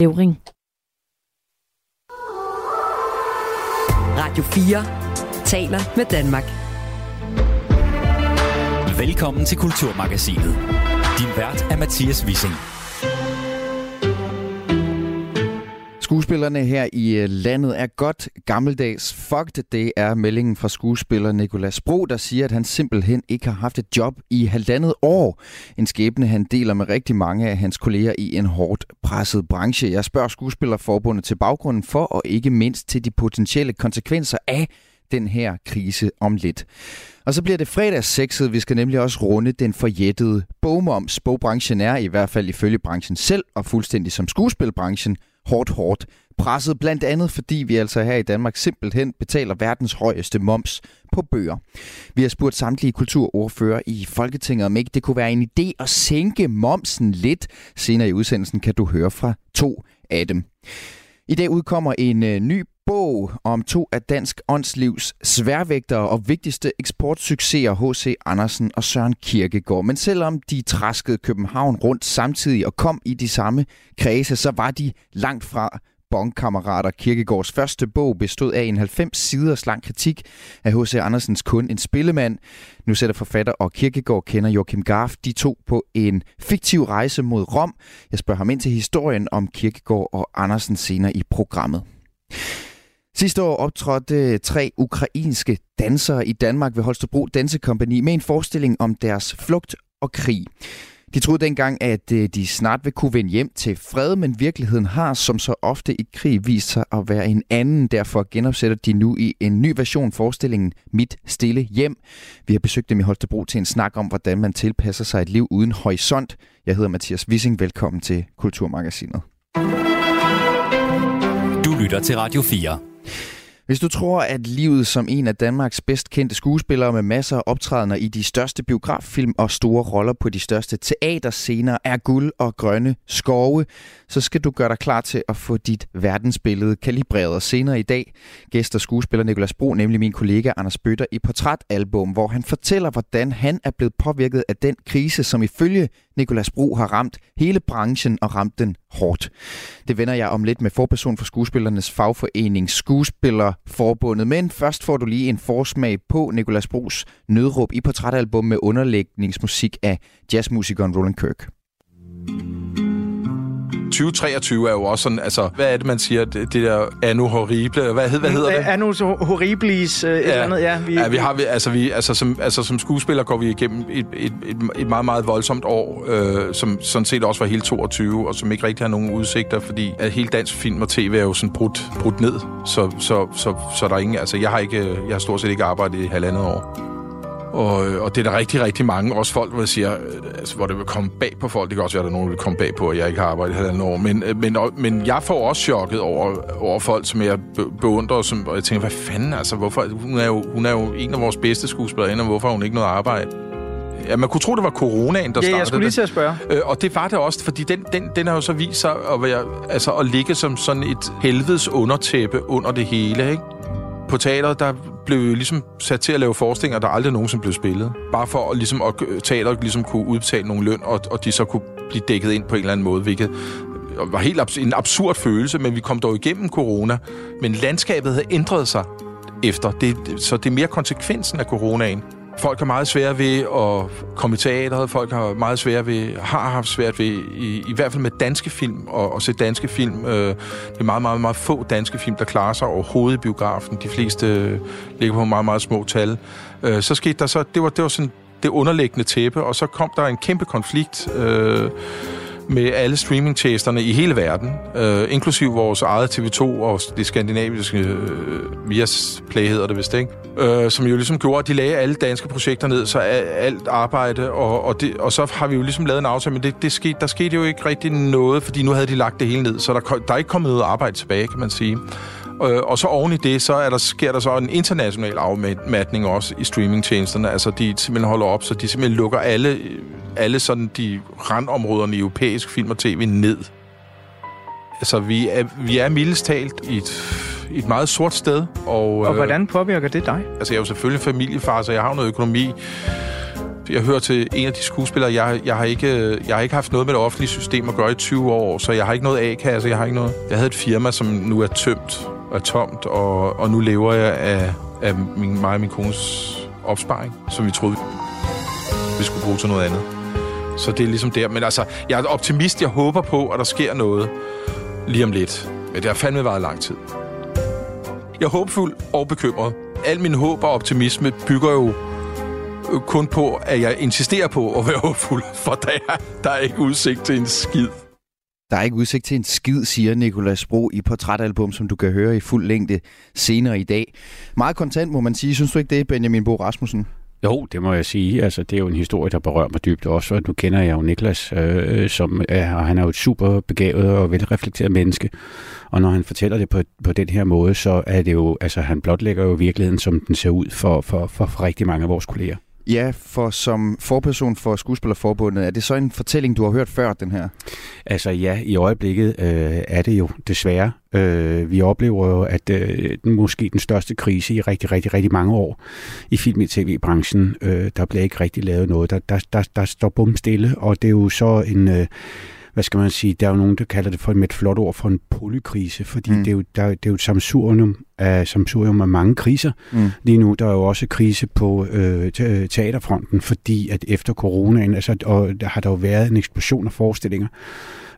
Levring. Radio 4 taler med Danmark. Velkommen til Kulturmagasinet. Din vært er Mathias Wissing. Skuespillerne her i øh, landet er godt gammeldags fucked. Det er meldingen fra skuespiller Nikolas Bro, der siger, at han simpelthen ikke har haft et job i halvandet år. En skæbne, han deler med rigtig mange af hans kolleger i en hårdt presset branche. Jeg spørger skuespillerforbundet til baggrunden for, og ikke mindst til de potentielle konsekvenser af den her krise om lidt. Og så bliver det fredagssekset, Vi skal nemlig også runde den forjættede bogmoms. Bogbranchen er i hvert fald ifølge branchen selv, og fuldstændig som skuespilbranchen, hårdt, hårdt presset. Blandt andet fordi vi altså her i Danmark simpelthen betaler verdens højeste moms på bøger. Vi har spurgt samtlige kulturordfører i Folketinget, om ikke det kunne være en idé at sænke momsen lidt. Senere i udsendelsen kan du høre fra to af dem. I dag udkommer en øh, ny bog om to af dansk åndslivs sværvægtere og vigtigste eksportsucceser, H.C. Andersen og Søren Kierkegaard. Men selvom de traskede København rundt samtidig og kom i de samme kredse, så var de langt fra bongkammerater. Kirkegårds første bog bestod af en 90 siders lang kritik af H.C. Andersens kun en spillemand. Nu sætter forfatter og Kirkegård kender Joachim Garf de to på en fiktiv rejse mod Rom. Jeg spørger ham ind til historien om Kirkegård og Andersen senere i programmet. Sidste år optrådte tre ukrainske dansere i Danmark ved Holstebro Dansekompani med en forestilling om deres flugt og krig. De troede dengang, at øh, de snart ville kunne vende hjem til fred, men virkeligheden har som så ofte i krig vist sig at være en anden. Derfor genopsætter de nu i en ny version forestillingen Mit Stille Hjem. Vi har besøgt dem i Holstebro til en snak om, hvordan man tilpasser sig et liv uden horisont. Jeg hedder Mathias Wissing. Velkommen til Kulturmagasinet. Du lytter til Radio 4. Hvis du tror, at livet som en af Danmarks bedst kendte skuespillere med masser af optrædener i de største biograffilm og store roller på de største teaterscener er guld og grønne skove, så skal du gøre dig klar til at få dit verdensbillede kalibreret. Senere i dag gæster skuespiller Nikolas Bro, nemlig min kollega Anders Bøtter, i portrætalbum, hvor han fortæller, hvordan han er blevet påvirket af den krise, som ifølge Nikolas Bro har ramt hele branchen og ramt den hårdt. Det vender jeg om lidt med forperson for skuespillernes fagforening Skuespillerforbundet. Men først får du lige en forsmag på Nikolas Bros nødråb i portrætalbum med underlægningsmusik af jazzmusikeren Roland Kirk. 2023 er jo også sådan, altså, hvad er det, man siger, det, det der anno horrible, hvad, hvad hedder det? Anno horribilis, øh, et ja. eller andet, ja. Vi, ja, vi har, vi, altså, vi, altså, som, altså, som skuespiller går vi igennem et, et, et, et meget, meget voldsomt år, øh, som sådan set også var hele 22, og som ikke rigtig har nogen udsigter, fordi at hele dansk film og tv er jo sådan brudt, brudt ned, så, så, så, så der er ingen, altså, jeg har, ikke, jeg har stort set ikke arbejdet i halvandet år. Og, og det er der rigtig, rigtig mange, også folk, hvor, siger, altså, hvor det vil komme bag på folk. Det kan også være, at der er nogen, der vil komme bag på, at jeg ikke har arbejdet i halvandet år. Men, men, men jeg får også chokket over, over folk, som jeg beundrer, som, og jeg tænker, hvad fanden, altså, hvorfor, hun, er jo, hun er jo en af vores bedste skuespillere, og hvorfor har hun ikke noget arbejde? Ja, man kunne tro, det var coronaen, der ja, startede jeg skulle lige til at spørge. Øh, og det var det også, fordi den, den, den har jo så vist sig at, være, altså, at ligge som sådan et helvedes undertæppe under det hele, ikke? På teateret, der blev jo ligesom sat til at lave forestillinger, der aldrig nogensinde blev spillet. Bare for at, ligesom, at øh, teateret ligesom kunne udbetale nogle løn, og, og de så kunne blive dækket ind på en eller anden måde, hvilket øh, var helt abs- en absurd følelse, men vi kom dog igennem corona. Men landskabet havde ændret sig efter. Det, så det er mere konsekvensen af coronaen. Folk har meget svært ved at komme i teateret. Folk har meget svært ved, har haft svært ved, i, i hvert fald med danske film, og, og se danske film. Øh, det er meget, meget, meget få danske film, der klarer sig overhovedet i biografen. De fleste øh, ligger på meget, meget små tal. Øh, så skete der så, det var, det var sådan det underliggende tæppe, og så kom der en kæmpe konflikt øh, med alle streamingtjenesterne i hele verden, øh, inklusiv vores eget TV2 og det skandinaviske øh, Vias Play hedder det vist, ikke? Øh, som jo ligesom gjorde, at de lagde alle danske projekter ned, så alt arbejde, og, og, det, og så har vi jo ligesom lavet en aftale, men det, det skete, der skete jo ikke rigtig noget, fordi nu havde de lagt det hele ned, så der, der er ikke kommet noget arbejde tilbage, kan man sige. Øh, og så oven i det, så er der, sker der så en international afmatning også i streamingtjenesterne. Altså, de simpelthen holder op, så de simpelthen lukker alle, alle sådan de randområderne i europæisk film og tv ned. Altså, vi er, vi er mildest talt i et, i et meget sort sted. Og, og hvordan påvirker det dig? Altså, jeg er jo selvfølgelig familiefar, så jeg har noget økonomi Jeg hører til en af de skuespillere, jeg, jeg, har ikke, jeg har ikke haft noget med det offentlige system at gøre i 20 år, så jeg har ikke noget A-kasse, jeg har ikke noget. Jeg havde et firma, som nu er tømt og er tomt, og, og nu lever jeg af, af min, mig og min kones opsparing, som vi troede, vi skulle bruge til noget andet. Så det er ligesom der. Men altså, jeg er optimist. Jeg håber på, at der sker noget lige om lidt. Men det har fandme været lang tid. Jeg er håbfuld og bekymret. Al min håb og optimisme bygger jo kun på, at jeg insisterer på at være håbfuld, for der er, der er ikke udsigt til en skid. Der er ikke udsigt til en skid, siger Nikolas Bro i portrætalbum, som du kan høre i fuld længde senere i dag. Meget kontant, må man sige. Synes du ikke det, Benjamin Bo Rasmussen? Jo, det må jeg sige. Altså, det er jo en historie, der berører mig dybt også. Og nu kender jeg jo Niklas, øh, som er, og han er jo et super begavet og velreflekteret menneske. Og når han fortæller det på, på den her måde, så er det jo, altså han blotlægger jo virkeligheden, som den ser ud for, for, for, for rigtig mange af vores kolleger. Ja, for som forperson for Skuespillerforbundet, er det så en fortælling, du har hørt før, den her? Altså ja, i øjeblikket øh, er det jo desværre. Øh, vi oplever jo, at øh, måske den største krise i rigtig, rigtig, rigtig mange år i film- og tv-branchen, øh, der bliver ikke rigtig lavet noget. Der, der, der, der står bum stille, og det er jo så en... Øh, hvad skal man sige, der er jo nogen, der kalder det for med et flot ord for en polykrise, fordi mm. det, er jo, der, det er jo et samsurium af, samsurium af mange kriser. Mm. Lige nu der er jo også krise på øh, teaterfronten, fordi at efter coronaen, altså, og der har der jo været en eksplosion af forestillinger,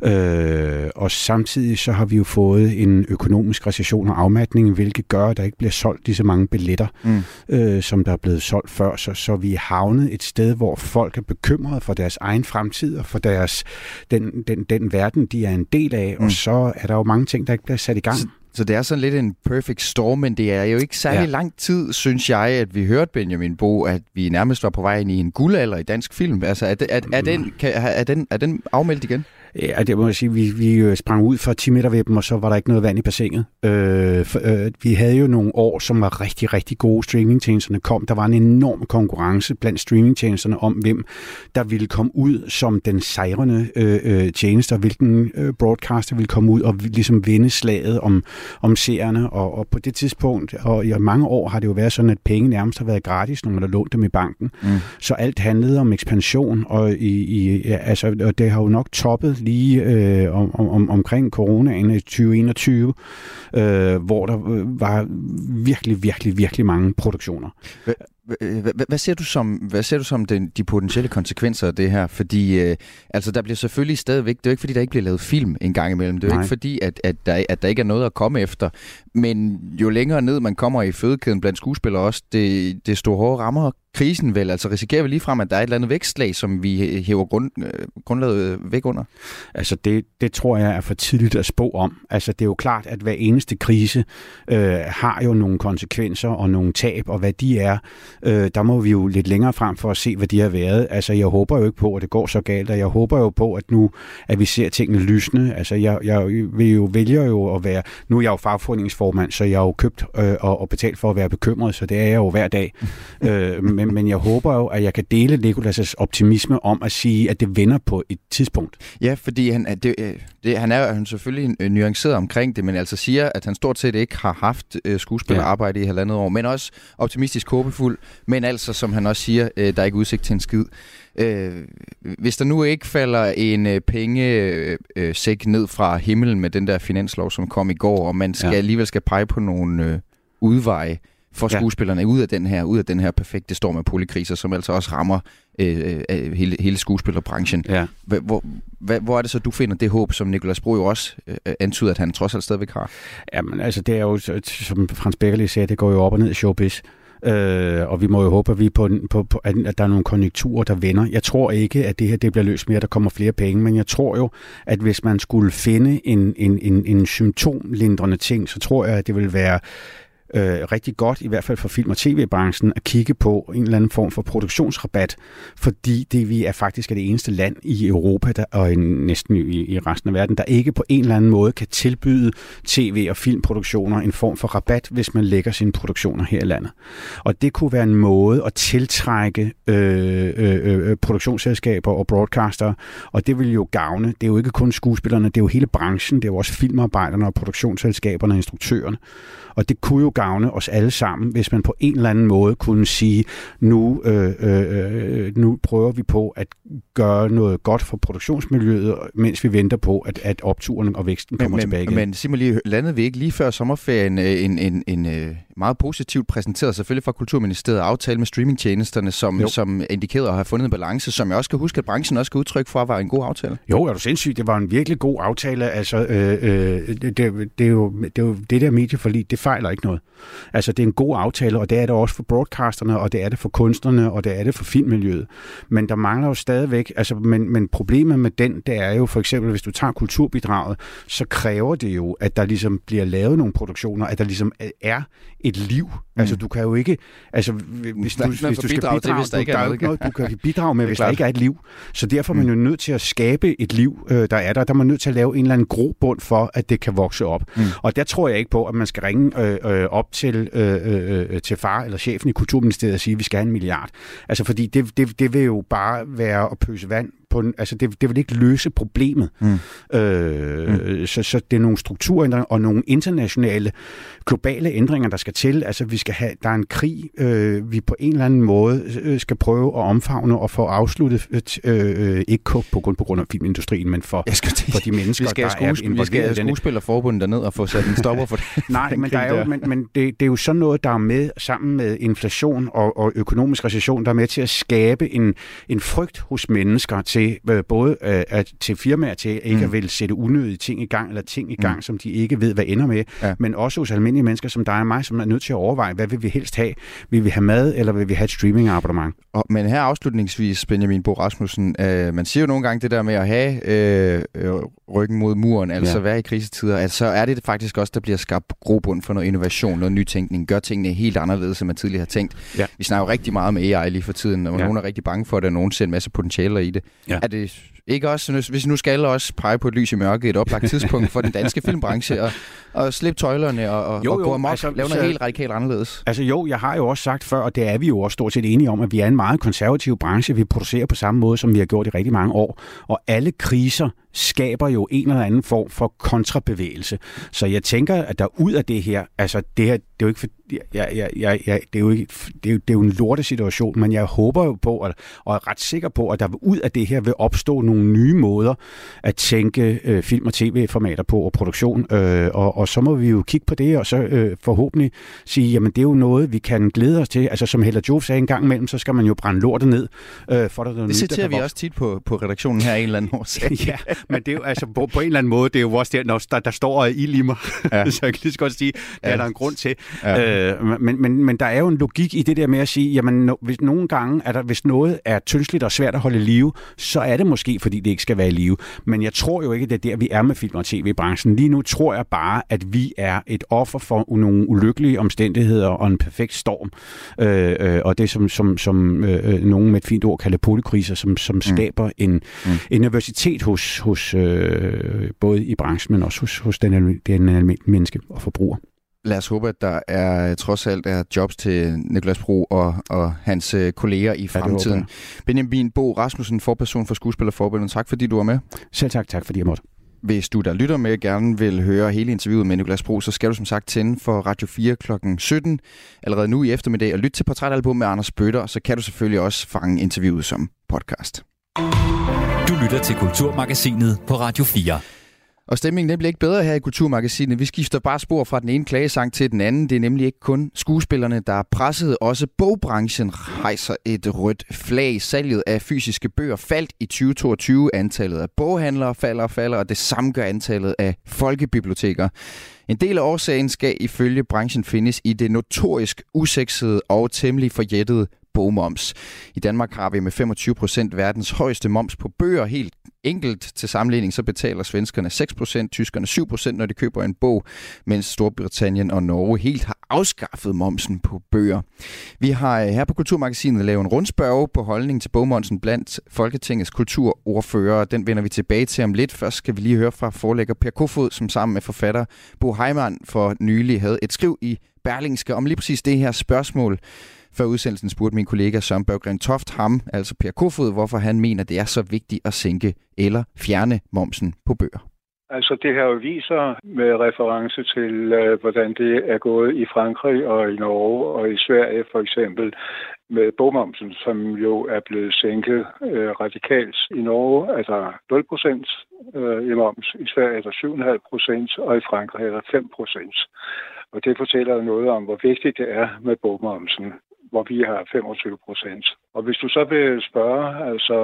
Øh, og samtidig så har vi jo fået en økonomisk recession og afmatning, hvilket gør, at der ikke bliver solgt lige så mange billetter, mm. øh, som der er blevet solgt før. Så, så vi er havnet et sted, hvor folk er bekymrede for deres egen fremtid og for deres, den, den, den verden, de er en del af. Mm. Og så er der jo mange ting, der ikke bliver sat i gang. Så så det er sådan lidt en perfect storm, men det er jo ikke særlig ja. lang tid, synes jeg, at vi hørte Benjamin Bo, at vi nærmest var på vej ind i en guldalder i dansk film. Altså, er, er, er, den, kan, er, den, er den afmeldt igen? Ja, det må jeg sige, vi, vi øh, sprang ud fra 10 meter ved dem, og så var der ikke noget vand i bassinet. Øh, for, øh, vi havde jo nogle år, som var rigtig, rigtig gode. Streamingtjenesterne kom. Der var en enorm konkurrence blandt streamingtjenesterne om, hvem der ville komme ud som den sejrende øh, øh, tjeneste, og hvilken øh, broadcaster ville komme ud og ligesom vinde slaget om, om seerne. Og, og på det tidspunkt, og i mange år har det jo været sådan, at penge nærmest har været gratis, når man har lånt dem i banken. Mm. Så alt handlede om ekspansion, og, i, i, ja, altså, og det har jo nok toppet lige øh, om, om, omkring coronaen i 2021, øh, hvor der øh, var virkelig, virkelig, virkelig mange produktioner. Hvad ser du som, hvad ser du som den, de potentielle konsekvenser af det her? Fordi øh, altså, der bliver selvfølgelig stadigvæk, det er jo ikke fordi, der ikke bliver lavet film en gang imellem. Det er jo Nej. ikke fordi, at, at, der, at der ikke er noget at komme efter. Men jo længere ned man kommer i fødekæden blandt skuespillere også, det, det store hårde rammer krisen vel? Altså risikerer vi lige frem, at der er et eller andet vækstlag, som vi hæver grund, øh, grundlaget væk under? Altså det, det tror jeg er for tidligt at spå om. Altså det er jo klart, at hver eneste krise øh, har jo nogle konsekvenser og nogle tab, og hvad de er, øh, der må vi jo lidt længere frem for at se, hvad de har været. Altså jeg håber jo ikke på, at det går så galt, og jeg håber jo på, at nu at vi ser tingene lysne. Altså jeg, jeg vil jo vælge jo at være, nu er jeg jo fagforeningsformand, så jeg har jo købt øh, og, og betalt for at være bekymret, så det er jeg jo hver dag. øh, men, men jeg håber jo, at jeg kan dele Nikolas' optimisme om at sige, at det vender på et tidspunkt. Ja, fordi han, det, øh, det, han er han selvfølgelig nuanceret omkring det, men altså siger, at han stort set ikke har haft øh, skuespillerarbejde ja. i halvandet år, men også optimistisk håbefuld, men altså, som han også siger, øh, der er ikke udsigt til en skid. Øh, hvis der nu ikke falder en øh, pengesæk øh, ned fra himlen med den der finanslov, som kom i går, og man skal ja. alligevel skal pege på nogle øh, udveje, for skuespillerne ja. ud af den her ud af den her perfekte storm af polykriser, som altså også rammer øh, øh, hele, hele skuespillerbranchen. Ja. Hvor, hvor, hvor er det så, du finder det håb, som Nikolas Bro jo også øh, antyder, at han trods alt stadigvæk har? Jamen altså, det er jo, som Frans Beckerli siger, det går jo op og ned i showbiz. Øh, og vi må jo håbe, at, vi på, på, på, at der er nogle konjunkturer, der vender. Jeg tror ikke, at det her det bliver løst mere, at der kommer flere penge, men jeg tror jo, at hvis man skulle finde en, en, en, en symptomlindrende ting, så tror jeg, at det vil være øh, rigtig godt, i hvert fald for film- og tv-branchen, at kigge på en eller anden form for produktionsrabat, fordi det vi er faktisk er det eneste land i Europa der, og i, næsten i, i resten af verden, der ikke på en eller anden måde kan tilbyde tv- og filmproduktioner en form for rabat, hvis man lægger sine produktioner her i landet. Og det kunne være en måde at tiltrække øh, øh, øh, øh produktionsselskaber og broadcaster, og det vil jo gavne. Det er jo ikke kun skuespillerne, det er jo hele branchen, det er jo også filmarbejderne og produktionsselskaberne og instruktørerne. Og det kunne jo gavne os alle sammen, hvis man på en eller anden måde kunne sige, nu, øh, øh, nu prøver vi på at gøre noget godt for produktionsmiljøet, mens vi venter på, at, at opturen og væksten kommer men, tilbage igen. Men sig mig lige, landede vi ikke lige før sommerferien øh, en, en, en, en meget positivt præsenteret, selvfølgelig fra Kulturministeriet, aftale med streamingtjenesterne, som, som indikerede at have fundet en balance, som jeg også skal huske, at branchen også skal udtrykke for, at var en god aftale. Jo, er du sindssygt. Det var en virkelig god aftale. Altså, øh, øh, det, det, det, er jo, det er jo det der medieforlig, det fejler ikke noget. Altså, det er en god aftale, og det er det også for broadcasterne, og det er det for kunstnerne, og det er det for filmmiljøet. Men der mangler jo stadigvæk, altså, men, men problemet med den, det er jo for eksempel, hvis du tager kulturbidraget, så kræver det jo, at der ligesom bliver lavet nogle produktioner, at der ligesom er et liv. Mm. Altså, du kan jo ikke... Altså, hvis du, hvis du skal bidrage, til, hvis der, ikke er noget, noget, du kan bidrage med, hvis der ikke er et liv. Så derfor er man jo nødt til at skabe et liv, øh, der er der. Der er man nødt til at lave en eller anden grobund for, at det kan vokse op. Mm. Og der tror jeg ikke på, at man skal ringe øh, øh, op til, øh, øh, øh, til far eller chefen i Kulturministeriet og sige, at vi skal have en milliard. Altså, fordi det, det, det vil jo bare være at pøse vand på en, altså det, det vil ikke løse problemet. Mm. Øh, mm. Så, så det er nogle strukturændringer og nogle internationale, globale ændringer, der skal til. Altså vi skal have, der er en krig, øh, vi på en eller anden måde øh, skal prøve at omfavne og få afsluttet, øh, øh, ikke på grund, på grund af filmindustrien, men for, for de mennesker, vi skal der er involveret. Vi skal skuespillerforbundet derned og få sat en stopper for det. Nej, men, der er jo, men, men det, det er jo sådan noget, der er med sammen med inflation og, og økonomisk recession, der er med til at skabe en, en frygt hos mennesker til til øh, både øh, at, til firmaer til ikke mm. at vil sætte unødige ting i gang, eller ting i gang, mm. som de ikke ved, hvad ender med, ja. men også hos almindelige mennesker som dig og mig, som er nødt til at overveje, hvad vil vi helst have? Vil vi have mad, eller vil vi have et streaming-abonnement? Og, men her afslutningsvis, Benjamin Bo Rasmussen, øh, man siger jo nogle gange det der med at have øh, øh, ryggen mod muren, altså ja. være i krisetider, at så er det faktisk også, der bliver skabt grobund for noget innovation, noget nytænkning, gør tingene helt anderledes, end man tidligere har tænkt. Ja. Vi snakker jo rigtig meget med AI lige for tiden, og ja. nogen er rigtig bange for det, og nogen ser en masse potentialer i det. Ja. Er det ikke også, hvis nu skal også pege på et lys i mørke, et oplagt tidspunkt for den danske filmbranche, og, og slippe tøjlerne og, og, jo, og gå amok, altså, lave noget så, helt radikalt anderledes? Altså jo, jeg har jo også sagt før, og det er vi jo også stort set enige om, at vi er en meget konservativ branche. Vi producerer på samme måde, som vi har gjort i rigtig mange år. Og alle kriser skaber jo en eller anden form for kontrabevægelse. Så jeg tænker, at der ud af det her, altså det her, det er jo ikke for, jeg, jeg, jeg, jeg, det, er jo ikke, det, er jo, det er jo en lorte situation, men jeg håber jo på, og, og er ret sikker på, at der ud af det her vil opstå nogle nye måder at tænke øh, film- og tv-formater på og produktion, øh, og, og så må vi jo kigge på det, og så øh, forhåbentlig sige, jamen det er jo noget, vi kan glæde os til. Altså som Hella Jove sagde en gang imellem, så skal man jo brænde lortet ned. Øh, for der det citerer vi også tit på, på redaktionen her en eller anden årsag. ja, men det er jo altså på, på en eller anden måde, det er jo også der, når der, der står i i mig, ja. så jeg kan lige så godt sige, det ja. er der en grund til. Ja. Øh, men, men, men der er jo en logik i det der med at sige, jamen no, hvis nogle gange, er der, hvis noget er tyndsligt og svært at holde i live, så er det måske, fordi det ikke skal være i live. Men jeg tror jo ikke, det er der, vi er med film- og tv-branchen. Lige nu tror jeg bare, at vi er et offer for nogle ulykkelige omstændigheder og en perfekt storm. Øh, øh, og det, som, som, som øh, nogen med et fint ord kalder polykriser, som, som mm. skaber en, mm. en nervøsitet hos, hos øh, både i branchen, men også hos, hos den, den almindelige menneske og forbruger. Lad os håbe, at der er trods alt er jobs til Niklas Bro og, og hans øh, kolleger i fremtiden. Ja, Benjamin Bo Rasmussen, forperson for Skuespillerforbundet. Tak fordi du var med. Selv tak. Tak fordi jeg måtte. Hvis du, der lytter med, gerne vil høre hele interviewet med Niklas Bro, så skal du som sagt tænde for Radio 4 kl. 17 allerede nu i eftermiddag og lytte til portrætalbum med Anders Bøtter, så kan du selvfølgelig også fange interviewet som podcast. Du lytter til Kulturmagasinet på Radio 4. Og stemningen den bliver ikke bedre her i Kulturmagasinet. Vi skifter bare spor fra den ene klagesang til den anden. Det er nemlig ikke kun skuespillerne, der er presset. Også bogbranchen rejser et rødt flag. Salget af fysiske bøger faldt i 2022. Antallet af boghandlere falder og falder, og det samme gør antallet af folkebiblioteker. En del af årsagen skal ifølge branchen findes i det notorisk usexede og temmelig forjættede bogmoms. I Danmark har vi med 25 procent verdens højeste moms på bøger. Helt enkelt til sammenligning, så betaler svenskerne 6%, tyskerne 7%, når de køber en bog, mens Storbritannien og Norge helt har afskaffet momsen på bøger. Vi har øh, her på Kulturmagasinet lavet en rundspørge på holdningen til bogmomsen blandt Folketingets kulturordfører. Den vender vi tilbage til om lidt. Først skal vi lige høre fra forlægger Per Kofod, som sammen med forfatter Bo Heimann for nylig havde et skriv i Berlingske om lige præcis det her spørgsmål. Før udsendelsen spurgte min kollega Søren Børgren Toft ham, altså Per Kofod, hvorfor han mener, det er så vigtigt at sænke eller fjerne momsen på bøger. Altså det her viser med reference til, øh, hvordan det er gået i Frankrig og i Norge og i Sverige for eksempel med bogmomsen, som jo er blevet sænket øh, radikalt. I Norge er der 0 procent øh, i moms, i Sverige er der 7,5 procent, og i Frankrig er der 5 procent. Og det fortæller noget om, hvor vigtigt det er med bogmomsen hvor vi har 25 procent. Og hvis du så vil spørge, altså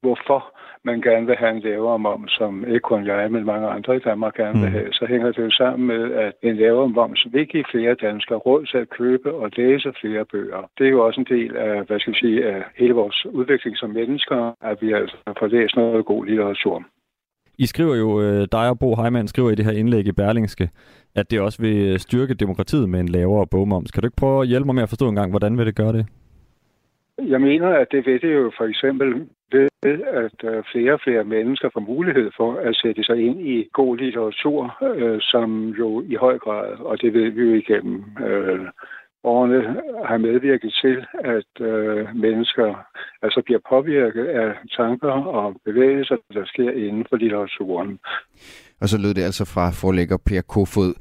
hvorfor man gerne vil have en lavere moms, som ikke kun jeg, men mange andre i Danmark gerne vil mm. have, så hænger det jo sammen med, at en lavere moms vil give flere danskere råd til at købe og læse flere bøger. Det er jo også en del af, hvad skal vi sige, af hele vores udvikling som mennesker, at vi altså får læst noget god litteratur. I skriver jo, øh, dig og Bo Heimann skriver i det her indlæg i Berlingske, at det også vil øh, styrke demokratiet med en lavere bogmoms. Kan du ikke prøve at hjælpe mig med at forstå en gang, hvordan vil det gøre det? Jeg mener, at det ved det jo for eksempel ved, at øh, flere og flere mennesker får mulighed for at sætte sig ind i god litteratur, øh, som jo i høj grad, og det ved vi jo igennem øh, årene har medvirket til, at øh, mennesker altså bliver påvirket af tanker og bevægelser, der sker inden for litteraturen. Og så lød det altså fra forlægger Per Kofod.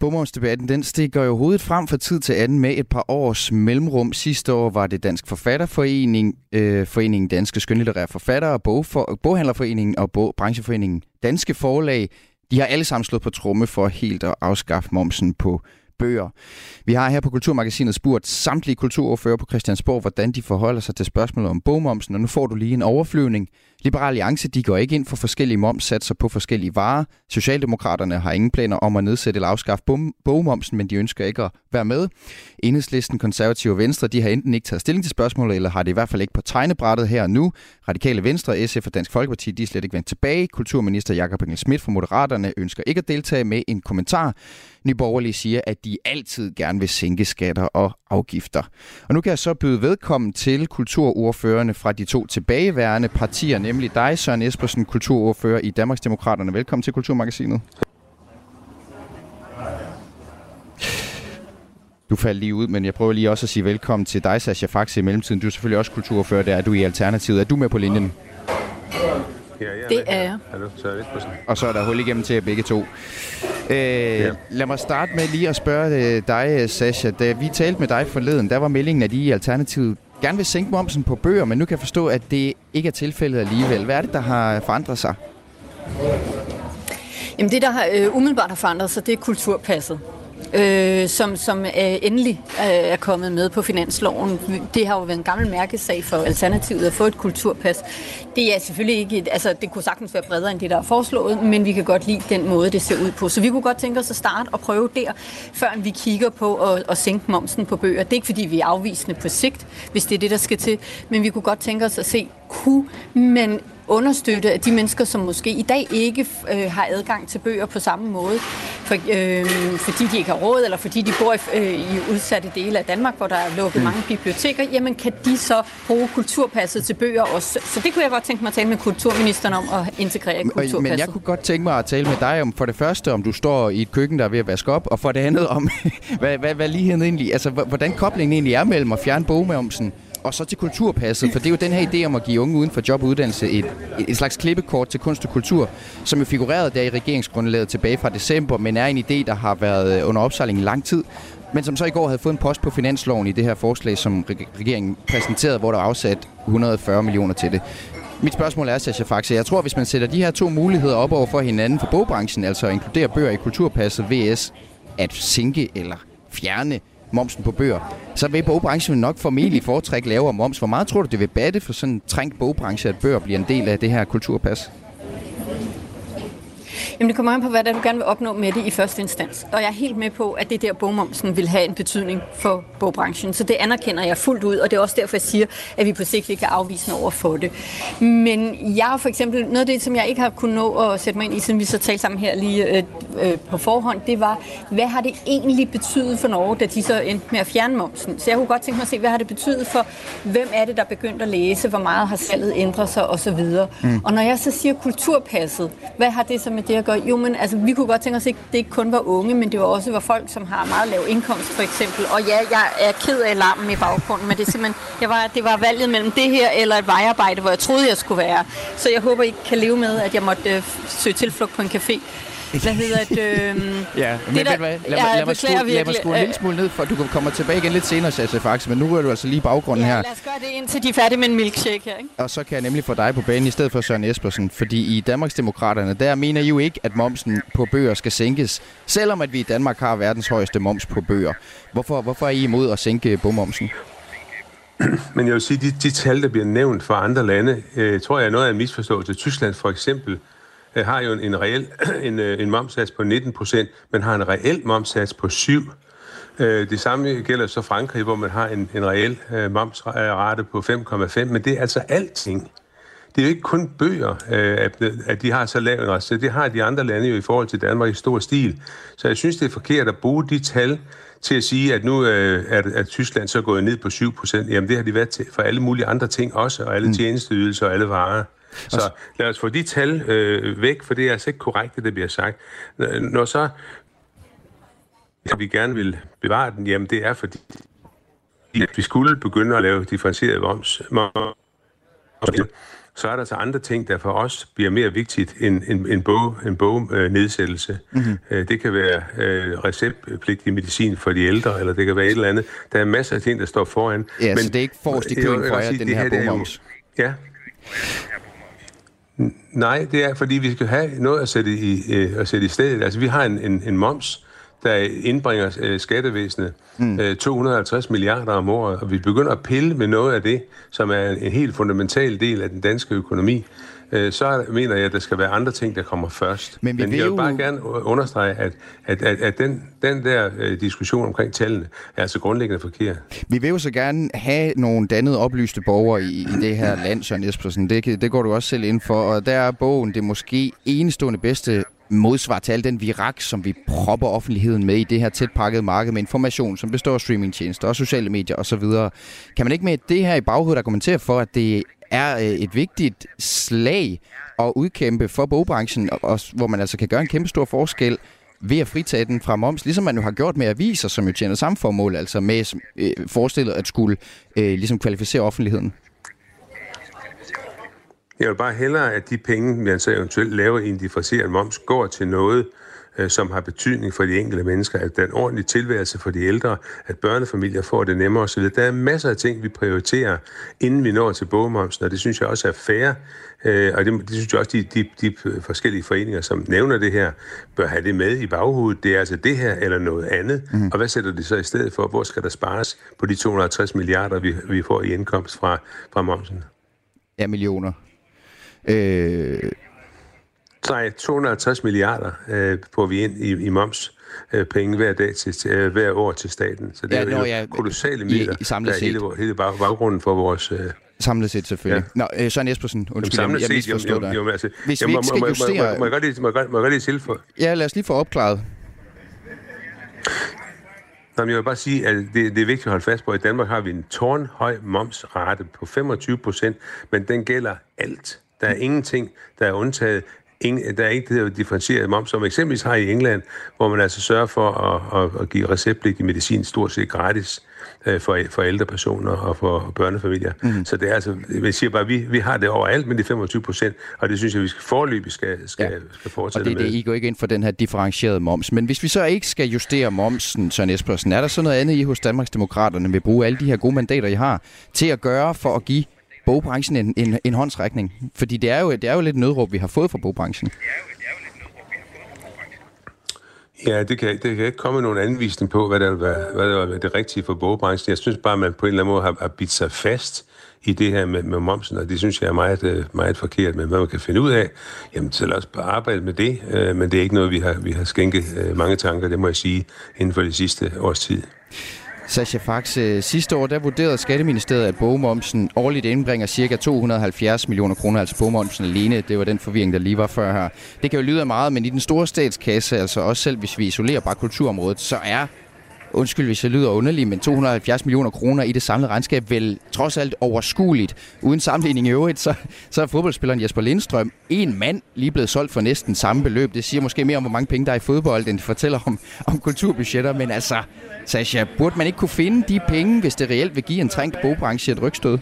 Bomomsdebatten den stikker jo hovedet frem fra tid til anden med et par års mellemrum. Sidste år var det Dansk Forfatterforening, øh, Foreningen Danske Skønlitterære Forfattere, Bogfor, Boghandlerforeningen og Bog, Brancheforeningen Danske Forlag. De har alle sammen slået på tromme for helt at afskaffe momsen på bøger. Vi har her på Kulturmagasinet spurgt samtlige kulturordfører på Christiansborg, hvordan de forholder sig til spørgsmålet om bogmomsen, og nu får du lige en overflyvning. Liberal Alliance de går ikke ind for forskellige momssatser på forskellige varer. Socialdemokraterne har ingen planer om at nedsætte eller afskaffe bogmomsen, men de ønsker ikke at være med. Enhedslisten, Konservative og Venstre de har enten ikke taget stilling til spørgsmålet, eller har det i hvert fald ikke på tegnebrættet her og nu. Radikale Venstre, SF og Dansk Folkeparti de er slet ikke vendt tilbage. Kulturminister Jakob Engel Schmidt fra Moderaterne ønsker ikke at deltage med en kommentar. Nyborgerlige siger, at de altid gerne vil sænke skatter og afgifter. Og nu kan jeg så byde velkommen til kulturordførerne fra de to tilbageværende partier, nemlig dig, Søren Espersen, kulturordfører i Danmarksdemokraterne. Velkommen til Kulturmagasinet. Du faldt lige ud, men jeg prøver lige også at sige velkommen til dig, Sascha Faxe, i mellemtiden. Du er selvfølgelig også kulturordfører, der er du i Alternativet. Er du med på linjen? Det er jeg. Og så er der hul igennem til jer begge to. Øh, ja. Lad mig starte med lige at spørge øh, dig, Sasha. Da vi talte med dig forleden, der var meldingen, at I i Alternativet gerne vil sænke momsen på bøger, men nu kan jeg forstå, at det ikke er tilfældet alligevel. Hvad er det, der har forandret sig? Jamen det, der har, øh, umiddelbart har forandret sig, det er kulturpasset øh, som, som øh, endelig øh, er kommet med på finansloven. Det har jo været en gammel mærkesag for Alternativet at få et kulturpas. Det er selvfølgelig ikke, altså det kunne sagtens være bredere end det, der er foreslået, men vi kan godt lide den måde, det ser ud på. Så vi kunne godt tænke os at starte og prøve der, før vi kigger på at, at sænke momsen på bøger. Det er ikke fordi, vi er afvisende på sigt, hvis det er det, der skal til, men vi kunne godt tænke os at se, kunne man understøtte at de mennesker, som måske i dag ikke øh, har adgang til bøger på samme måde, for, øh, fordi de ikke har råd, eller fordi de bor i, øh, i udsatte dele af Danmark, hvor der er lukket mm. mange biblioteker, jamen kan de så bruge kulturpasset til bøger også? Så det kunne jeg godt tænke mig at tale med kulturministeren om at integrere kulturpasset. Men jeg kunne godt tænke mig at tale med dig om for det første, om du står i et køkken, der er ved at vaske op, og for det andet om, hvad, hvad, hvad ligheden egentlig, altså hvordan koblingen egentlig er mellem at fjerne bogmomsen og så til kulturpasset, for det er jo den her idé om at give unge uden for job og uddannelse et, et slags klippekort til kunst og kultur, som jo figurerede der i regeringsgrundlaget tilbage fra december, men er en idé, der har været øh, under opsejling i lang tid, men som så i går havde fået en post på finansloven i det her forslag, som regeringen præsenterede, hvor der er afsat 140 millioner til det. Mit spørgsmål er, Sascha Faxe, jeg tror, hvis man sætter de her to muligheder op over for hinanden for bogbranchen, altså at inkludere bøger i kulturpasset vs. at sænke eller fjerne momsen på bøger, så vil bogbranchen nok formentlig foretrække lavere moms. Hvor meget tror du, det vil batte for sådan en trængt bogbranche, at bøger bliver en del af det her kulturpas? Jamen det kommer an på, hvad det, du gerne vil opnå med det i første instans. Og jeg er helt med på, at det der bogmomsen vil have en betydning for bogbranchen. Så det anerkender jeg fuldt ud, og det er også derfor, jeg siger, at vi på sigt ikke kan afvise over for det. Men jeg for eksempel, noget af det, som jeg ikke har kunnet nå at sætte mig ind i, siden vi så talte sammen her lige øh, øh, på forhånd, det var, hvad har det egentlig betydet for Norge, da de så endte med at fjerne momsen? Så jeg kunne godt tænke mig at se, hvad har det betydet for, hvem er det, der begyndt at læse, hvor meget har salget ændret sig osv. Mm. Og når jeg så siger kulturpasset, hvad har det så med det at gøre? Jo, men altså, vi kunne godt tænke os, at det ikke kun var unge, men det var også var folk, som har meget lav indkomst, for eksempel. Og ja, jeg er ked af larmen i baggrunden, men det er simpelthen, jeg var, det var valget mellem det her eller et vejarbejde, hvor jeg troede, jeg skulle være. Så jeg håber, I kan leve med, at jeg måtte øh, søge tilflugt på en café. Hvad hedder det? Øh, Ja, men det der, der- hvad, lad, mig, lad, mig skrue, lad mig skrue en øh, lille smule ned, for du kommer tilbage igen lidt senere, Sasha, faktisk. Men nu er du altså lige i baggrunden her. ja, lad os gøre det, indtil de er færdige med en milkshake her, ikke? Og så kan jeg nemlig få dig på banen i stedet for Søren Espersen. Fordi i Danmarksdemokraterne, der mener I jo ikke, at momsen på bøger skal sænkes. Selvom at vi i Danmark har verdens højeste moms på bøger. Hvorfor, hvorfor er I imod at sænke bogmomsen? Men jeg vil sige, de, de tal, der bliver nævnt fra andre lande, øh, tror jeg er noget af en misforståelse. Tyskland for eksempel øh, har jo en, en reel en, øh, en momsats på 19 procent, men har en reel momsats på 7. Øh, det samme gælder så Frankrig, hvor man har en, en reel øh, momsrate på 5,5, men det er altså alting. Det er jo ikke kun bøger, at, at de har så lav en rest. Det har de andre lande jo i forhold til Danmark i stor stil. Så jeg synes, det er forkert at bruge de tal til at sige, at nu øh, er, er Tyskland så gået ned på 7 procent. Jamen det har de været til for alle mulige andre ting også, og alle mm. tjenesteydelser og alle varer. Så lad os få de tal øh, væk, for det er altså ikke korrekt, det der bliver sagt. Når så at vi gerne vil bevare den, jamen det er fordi, at vi skulle begynde at lave differentieret moms, så er der så andre ting, der for os bliver mere vigtigt end en, en bog, en bognedsættelse. Mm-hmm. Det kan være øh, receptpligtig medicin for de ældre, eller det kan være et eller andet. Der er masser af ting, der står foran. Ja, så det er ikke forrest i køen for jer, den her er jo- bogmoms. Ja. Nej, det er, fordi vi skal have noget at sætte i, øh, at sætte i stedet. Altså, vi har en, en, en moms, der indbringer øh, skattevæsenet mm. øh, 250 milliarder om året, og vi begynder at pille med noget af det, som er en, en helt fundamental del af den danske økonomi, øh, så mener jeg, at der skal være andre ting, der kommer først. Men vi Men vil jeg vil jo- bare gerne understrege, at, at, at, at den, den der øh, diskussion omkring tallene er altså grundlæggende forkert. Vi vil jo så gerne have nogle dannede oplyste borgere i, i det her land, Søren Espersen. Det, det går du også selv ind for, og der er bogen det måske enestående bedste modsvar til al den virak, som vi propper offentligheden med i det her tætpakkede marked med information, som består af streamingtjenester og sociale medier osv. Kan man ikke med det her i baghovedet argumentere for, at det er øh, et vigtigt slag at udkæmpe for bogbranchen, og, hvor man altså kan gøre en kæmpe stor forskel ved at fritage den fra moms, ligesom man jo har gjort med aviser, som jo tjener samme formål, altså med øh, forestillet at skulle øh, ligesom kvalificere offentligheden. Jeg vil bare hellere, at de penge, man så eventuelt laver i en differentieret moms, går til noget, øh, som har betydning for de enkelte mennesker, at der er en ordentlig tilværelse for de ældre, at børnefamilier får det nemmere osv. Der er masser af ting, vi prioriterer, inden vi når til bogmomsen, og det synes jeg også er fair, øh, og det, det synes jeg også, de, de, de forskellige foreninger, som nævner det her, bør have det med i baghovedet. Det er altså det her eller noget andet, mm. og hvad sætter det så i stedet for? Hvor skal der spares på de 250 milliarder, vi, vi får i indkomst fra, fra momsen? Ja, millioner. Øh, Nej, 250 milliarder øh, får vi ind i, i moms øh, penge hver dag til, til øh, hver år til staten. Så det Ja, er jo ja, kolossale i- midler, i samlet der er hele, hele bag, baggrunden for vores... Øh, samlet set selvfølgelig. Ja. Nå, øh, Søren Espersen, undskyld, jeg, jeg misforstod dig. jo, altså, Hvis vi ikke skal justere- Må, jeg godt lige, tilføje? Ja, lad os lige få opklaret. Nå, jeg vil bare sige, at det, det er vigtigt at holde fast på, at i Danmark har vi en tårnhøj momsrate på 25 procent, men den gælder alt. Der er ingenting, der er undtaget. Ingen, der er ikke det her differentieret moms, som eksempelvis har i England, hvor man altså sørger for at, at, at give receptpligtig medicin stort set gratis øh, for, for ældre personer og for børnefamilier. Mm. Så det er altså, jeg siger bare, vi, vi har det overalt med de 25 procent, og det synes jeg, vi skal forløbig skal, skal, ja. skal Og fortsætte det er med. det, I går ikke ind for den her differentierede moms. Men hvis vi så ikke skal justere momsen, Søren Espersen, er der så noget andet, I hos Danmarksdemokraterne vil bruge alle de her gode mandater, I har, til at gøre for at give bogbranchen en, en, en håndsrækning? Fordi det er, jo, det er jo lidt nødråb, vi har fået fra bogbranchen. Ja, det kan, det kan ikke komme nogen anvisning på, hvad der vil være, hvad der vil være det rigtige for bogbranchen. Jeg synes bare, at man på en eller anden måde har, har bidt sig fast i det her med, med momsen, og det synes jeg er meget, øh, meget forkert. Men hvad man kan finde ud af, jamen så lad os bare arbejde med det. Øh, men det er ikke noget, vi har, vi har skænket øh, mange tanker, det må jeg sige, inden for de sidste års tid. Sascha Fax, øh, sidste år der vurderede Skatteministeriet, at bogmomsen årligt indbringer ca. 270 millioner kroner, altså bogmomsen alene. Det var den forvirring, der lige var før her. Det kan jo lyde af meget, men i den store statskasse, altså også selv hvis vi isolerer bare kulturområdet, så er undskyld hvis jeg lyder underlig, men 270 millioner kroner i det samlede regnskab vel trods alt overskueligt. Uden sammenligning i øvrigt, så, så er fodboldspilleren Jesper Lindstrøm en mand lige blevet solgt for næsten samme beløb. Det siger måske mere om, hvor mange penge der er i fodbold, end det fortæller om, om kulturbudgetter. Men altså, Sasha, burde man ikke kunne finde de penge, hvis det reelt vil give en trængt bogbranche et rygstød?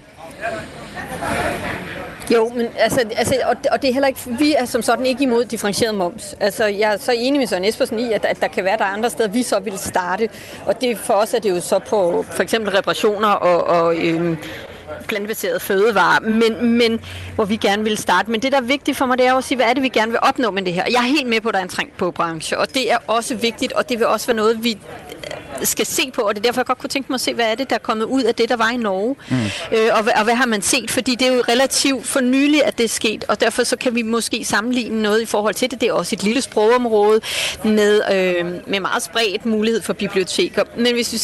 Jo, men altså, altså og, og det er heller ikke, vi er som sådan ikke imod differentieret moms. Altså, jeg er så enig med Søren Espersen i, at, at der kan være, der er andre steder, vi så vil starte. Og det, for os er det jo så på for eksempel reparationer og, og øhm, plantebaseret fødevare, men, men hvor vi gerne vil starte. Men det, der er vigtigt for mig, det er at sige, hvad er det, vi gerne vil opnå med det her. Jeg er helt med på, at der er en trængt på branche, og det er også vigtigt, og det vil også være noget, vi skal se på, og det er derfor, jeg godt kunne tænke mig at se, hvad er det, der er kommet ud af det, der var i Norge, mm. øh, og, og hvad har man set, fordi det er jo relativt for nylig, at det er sket, og derfor så kan vi måske sammenligne noget i forhold til det. Det er også et lille sprogområde med, øh, med meget spredt mulighed for biblioteker. Men hvis vi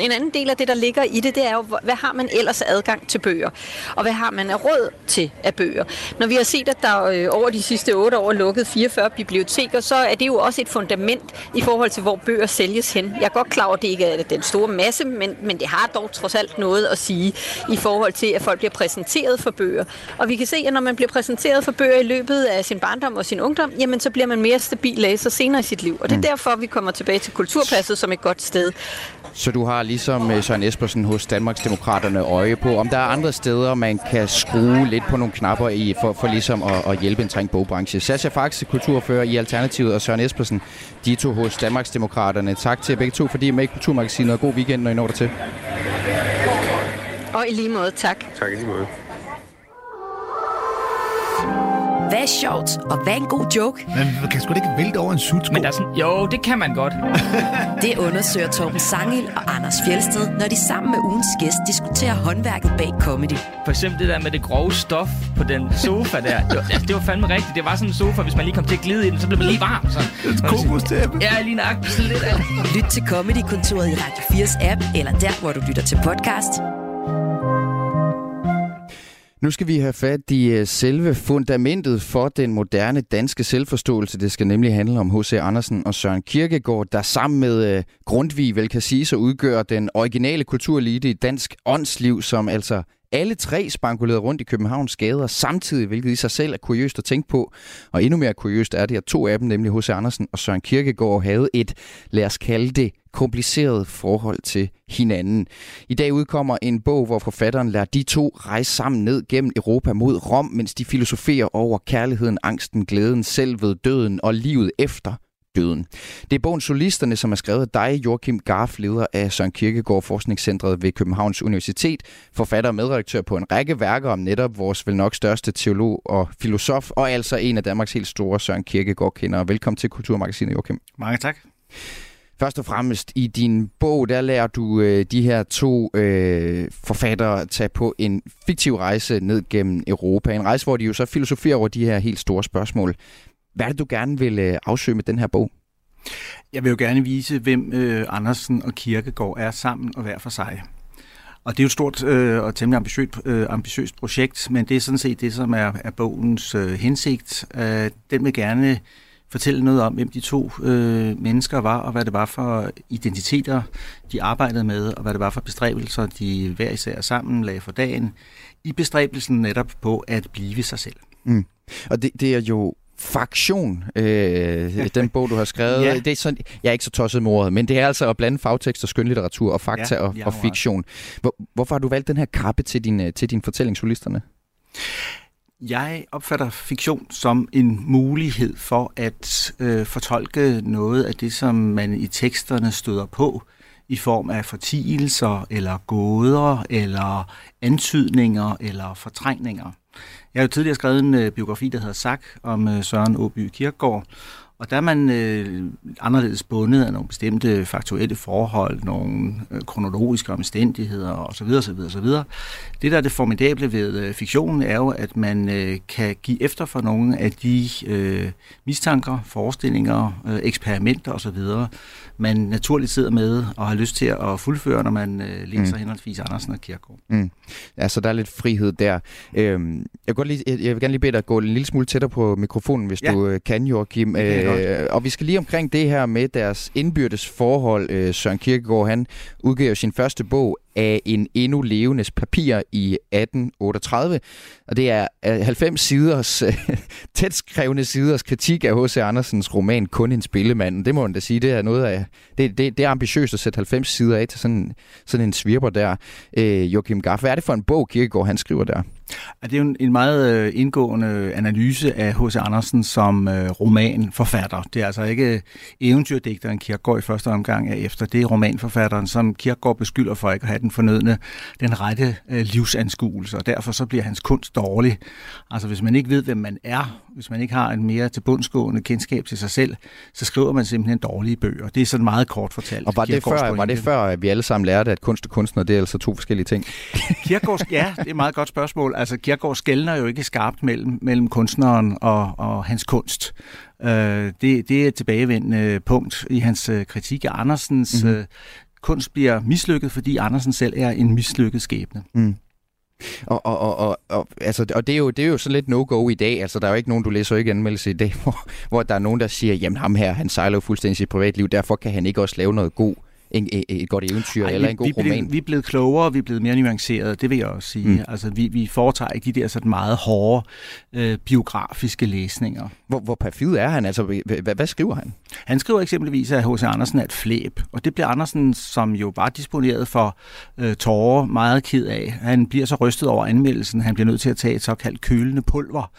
en anden del af det, der ligger i det, det er jo, hvad har man ellers adgang til bøger? Og hvad har man af råd til af bøger? Når vi har set, at der øh, over de sidste otte år er lukket 44 biblioteker, så er det jo også et fundament i forhold til, hvor bøger sælges hen. Jeg er godt klar over, at det ikke er den store masse, men, men det har dog trods alt noget at sige i forhold til, at folk bliver præsenteret for bøger. Og vi kan se, at når man bliver præsenteret for bøger i løbet af sin barndom og sin ungdom, jamen så bliver man mere stabil læser senere i sit liv. Og det er mm. derfor, vi kommer tilbage til kulturpasset som et godt sted. Så du har ligesom øh, Søren Espersen hos Danmarksdemokraterne øje på, om der er andre steder, man kan skrue lidt på nogle knapper i, for, for ligesom at, at hjælpe en trængt bogbranche. Sascha Faxe, kulturfører i Alternativet, og Søren Espersen, de to hos Danmarksdemokraterne. Tak til jer begge to, fordi I er med i Kulturmagasinet, og god weekend, når I når der til. Og i lige måde, tak. Tak i lige måde. Hvad er sjovt, og hvad er en god joke? Men man kan sgu da ikke vælte over en sutsko. Men der er sådan, jo, det kan man godt. Det undersøger Torben Sangil og Anders Fjelsted, når de sammen med ugens gæst diskuterer håndværket bag comedy. For eksempel det der med det grove stof på den sofa der. Det var, altså, det var fandme rigtigt. Det var sådan en sofa, hvis man lige kom til at glide i den, så blev man lige varm. Sådan. Et kokostæppe. Ja, lige nøjagtigt. Lidt af. Lyt til Comedy-kontoret i Radio 4's app, eller der, hvor du lytter til podcast. Nu skal vi have fat i øh, selve fundamentet for den moderne danske selvforståelse. Det skal nemlig handle om H.C. Andersen og Søren Kierkegaard, der sammen med øh, Grundtvig vel kan sige så udgør den originale kulturelite i dansk åndsliv, som altså alle tre spankulerede rundt i Københavns gader samtidig, hvilket i sig selv er kuriøst at tænke på. Og endnu mere kuriøst er det, at to af dem, nemlig H.C. Andersen og Søren Kierkegaard, havde et, lad os kalde det, kompliceret forhold til hinanden. I dag udkommer en bog, hvor forfatteren lader de to rejse sammen ned gennem Europa mod Rom, mens de filosoferer over kærligheden, angsten, glæden, selvet, døden og livet efter døden. Det er bogen Solisterne, som er skrevet af dig, Joachim Garf, leder af Søren Kierkegaard Forskningscentret ved Københavns Universitet, forfatter og medredaktør på en række værker om netop vores vel nok største teolog og filosof, og altså en af Danmarks helt store Søren Kierkegaard kender. Velkommen til Kulturmagasinet, Joachim. Mange tak. Først og fremmest i din bog, der lærer du øh, de her to øh, forfattere tage på en fiktiv rejse ned gennem Europa. En rejse, hvor de jo så filosoferer over de her helt store spørgsmål. Hvad er det, du gerne vil øh, afsøge med den her bog? Jeg vil jo gerne vise, hvem øh, Andersen og Kirkegaard er sammen og hver for sig. Og det er jo et stort øh, og temmelig ambitiøst, øh, ambitiøst projekt, men det er sådan set det, som er, er bogens øh, hensigt. Øh, den vil gerne fortælle noget om, hvem de to øh, mennesker var, og hvad det var for identiteter, de arbejdede med, og hvad det var for bestræbelser, de hver især sammen lagde for dagen, i bestræbelsen netop på at blive sig selv. Mm. Og det, det er jo faktion, øh, den bog, du har skrevet. ja. det er sådan, jeg er ikke så tosset med ordet, men det er altså at blande fagtekst og skønlitteratur og fakta ja, og, og fiktion. Hvor, hvorfor har du valgt den her kappe til din, øh, til din fortælling, solisterne? Jeg opfatter fiktion som en mulighed for at øh, fortolke noget af det, som man i teksterne støder på i form af fortielser eller gåder eller antydninger eller fortrængninger. Jeg har jo tidligere skrevet en øh, biografi, der hedder Sak, om øh, Søren Åby Kirkegaard, og der er man øh, anderledes bundet af nogle bestemte faktuelle forhold, nogle øh, kronologiske omstændigheder osv. osv., osv. Det, der er det formidable ved øh, fiktionen, er jo, at man øh, kan give efter for nogle af de øh, mistanker, forestillinger, øh, eksperimenter osv., man naturligt sidder med og har lyst til at fuldføre, når man øh, læser mm. henholdsvis Andersen og Kierkegaard. Mm. Ja, så der er lidt frihed der. Øhm, jeg, vil lige, jeg, jeg vil gerne lige bede dig at gå en lille smule tættere på mikrofonen, hvis ja. du øh, kan, Joachim. Øh, og vi skal lige omkring det her med deres indbyrdes forhold. Øh, Søren Kierkegaard, han udgav sin første bog af en endnu levendes papir i 1838. Og det er øh, 90 siders, tæt skrevne siders kritik af H.C. Andersens roman Kun en spillemand. Det må man da sige, det er noget af, det, det, det er ambitiøst at sætte 90 sider af til sådan, sådan en svirper der. Øh, Joachim Gaff, hvad er det for en bog, Kirkegaard han skriver der? Det er jo en meget øh, indgående analyse af H.C. Andersen som øh, romanforfatter. Det er altså ikke eventyrdigteren Kierkegaard i første omgang er efter. Det er romanforfatteren, som Kierkegaard beskylder for ikke at have den fornødne, den rette øh, livsanskuelse, og derfor så bliver hans kunst dårlig. Altså hvis man ikke ved, hvem man er, hvis man ikke har en mere tilbundsgående kendskab til sig selv, så skriver man simpelthen dårlige bøger. Det er sådan meget kort fortalt. Og var det, før, var det før, at vi alle sammen lærte, at kunst og kunstner, det er altså to forskellige ting? Kierkegaard, ja, det er et meget godt spørgsmål. Altså Kierkegaard skældner jo ikke skarpt mellem, mellem kunstneren og, og hans kunst. Uh, det, det er et tilbagevendende punkt i hans uh, kritik af Andersens mm-hmm. uh, kunst bliver mislykket, fordi Andersen selv er en mislykket skæbne. Mm. Og, og, og, og, og, altså, og det, er jo, det er jo så lidt no-go i dag. Altså, der er jo ikke nogen, du læser ikke anmeldelse i dag, hvor, hvor der er nogen, der siger, jamen ham her, han sejler jo fuldstændig sit privatliv, derfor kan han ikke også lave noget god en, et, et godt eventyr Ej, eller en god vi roman. Blev, vi er blevet klogere, vi er blevet mere nuancerede, det vil jeg også sige. Mm. Altså, vi, vi foretager ikke de der sådan meget hårde øh, biografiske læsninger. Hvor, hvor perfid er han? Altså, hvad, hvad skriver han? Han skriver eksempelvis, at H.C. Andersen er et flæb, og det bliver Andersen, som jo var disponeret for øh, tårer, meget ked af. Han bliver så rystet over anmeldelsen, han bliver nødt til at tage et såkaldt kølende pulver,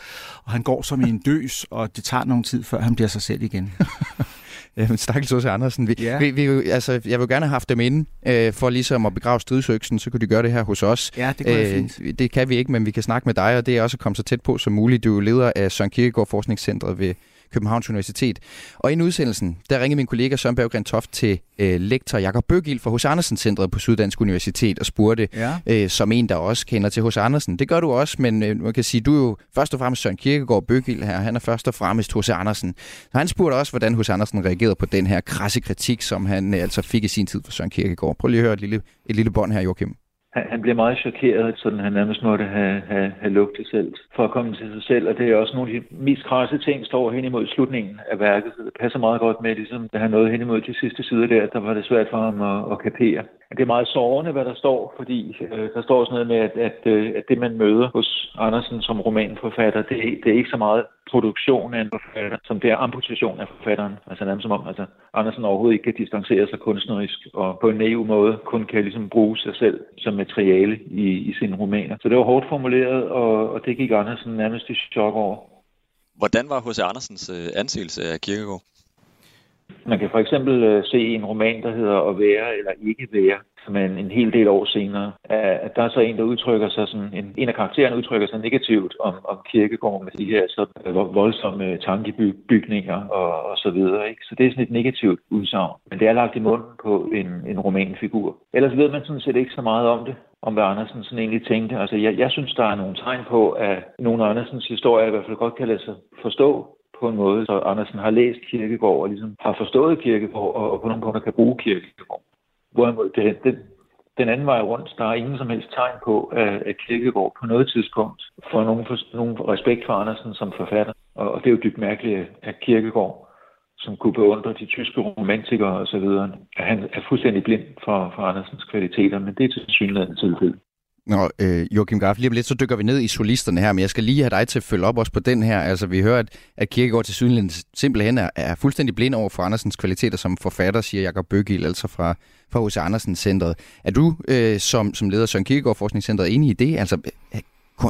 og han går som i en døs, og det tager nogle tid, før han bliver sig selv igen. Jamen, stakkels H.C. Andersen. Vi, ja. vi, vi, altså, jeg vil gerne have haft dem inde, øh, for ligesom at begrave stridsøksen, så kunne de gøre det her hos os. Ja, det kunne øh, fint. Det kan vi ikke, men vi kan snakke med dig, og det er også at komme så tæt på som muligt. Du er leder af Søren Kierkegaard Forskningscentret ved Københavns Universitet. Og i udsendelsen, der ringede min kollega Søren Berggren Toft til øh, lektor Jakob Bøgild fra Hos Andersen Centret på Syddansk Universitet og spurgte, ja. øh, som en, der også kender til Hos Andersen. Det gør du også, men øh, man kan sige, du er jo først og fremmest Søren Kierkegaard Bøgild her. Han er først og fremmest Hos Andersen. Så han spurgte også, hvordan Hos Andersen reagerede på den her krasse kritik, som han øh, altså fik i sin tid for Søren Kierkegaard. Prøv lige at høre et lille, et lille bånd her, Joachim han, han blev meget chokeret, sådan han nærmest måtte have, have, have lugtet selv for at komme til sig selv. Og det er også nogle af de mest krasse ting, står hen imod slutningen af værket. Så det passer meget godt med, ligesom da han nåede hen imod de sidste sider der, der var det svært for ham at, at kapere. Det er meget sårende, hvad der står, fordi øh, der står sådan noget med, at, at, øh, at det, man møder hos Andersen som romanforfatter, det, det er ikke så meget produktion af en forfatter, som det er amputation af forfatteren. Altså nærmest som om, altså, Andersen overhovedet ikke kan distancere sig kunstnerisk, og på en naiv måde kun kan ligesom bruge sig selv som materiale i, i sine romaner. Så det var hårdt formuleret, og, og det gik Andersen nærmest i chok over. Hvordan var H.C. Andersens øh, anseelse af Kierkegaard? Man kan for eksempel øh, se en roman, der hedder At være eller ikke være, men en, hel del år senere. At der er så en, der udtrykker sig sådan, en, en af karaktererne udtrykker sig negativt om, om kirkegården med de her så øh, voldsomme tankebygninger og, og så videre. Ikke? Så det er sådan et negativt udsagn. Men det er lagt i munden på en, en romanfigur. Ellers ved man sådan set ikke så meget om det om hvad Andersen sådan egentlig tænkte. Altså, jeg, jeg synes, der er nogle tegn på, at nogle af Andersens historier i hvert fald godt kan lade sig forstå på en måde, så Andersen har læst Kirkegård og ligesom har forstået Kirkegård og, og på nogle punkter kan bruge Kirkegård. Hvorimod det, det, den anden vej rundt, der er ingen som helst tegn på, at Kirkegård på noget tidspunkt får nogen, for, nogen respekt for Andersen som forfatter. Og, og det er jo dybt mærkeligt, at Kirkegård, som kunne beundre de tyske romantikere osv., at han er fuldstændig blind for, for Andersens kvaliteter, men det er til synligheden tilfælde. Nå, øh, Joachim Graf, lige om lidt, så dykker vi ned i solisterne her, men jeg skal lige have dig til at følge op også på den her. Altså, vi hører, at, at Kirkegaard til synligheden simpelthen er, er fuldstændig blind over for Andersens kvaliteter som forfatter, siger Jakob Bøgil, altså fra, fra H.C. Andersen Centret. Er du øh, som, som leder Søren Kirkegaard Forskningscentret enig i det? Altså,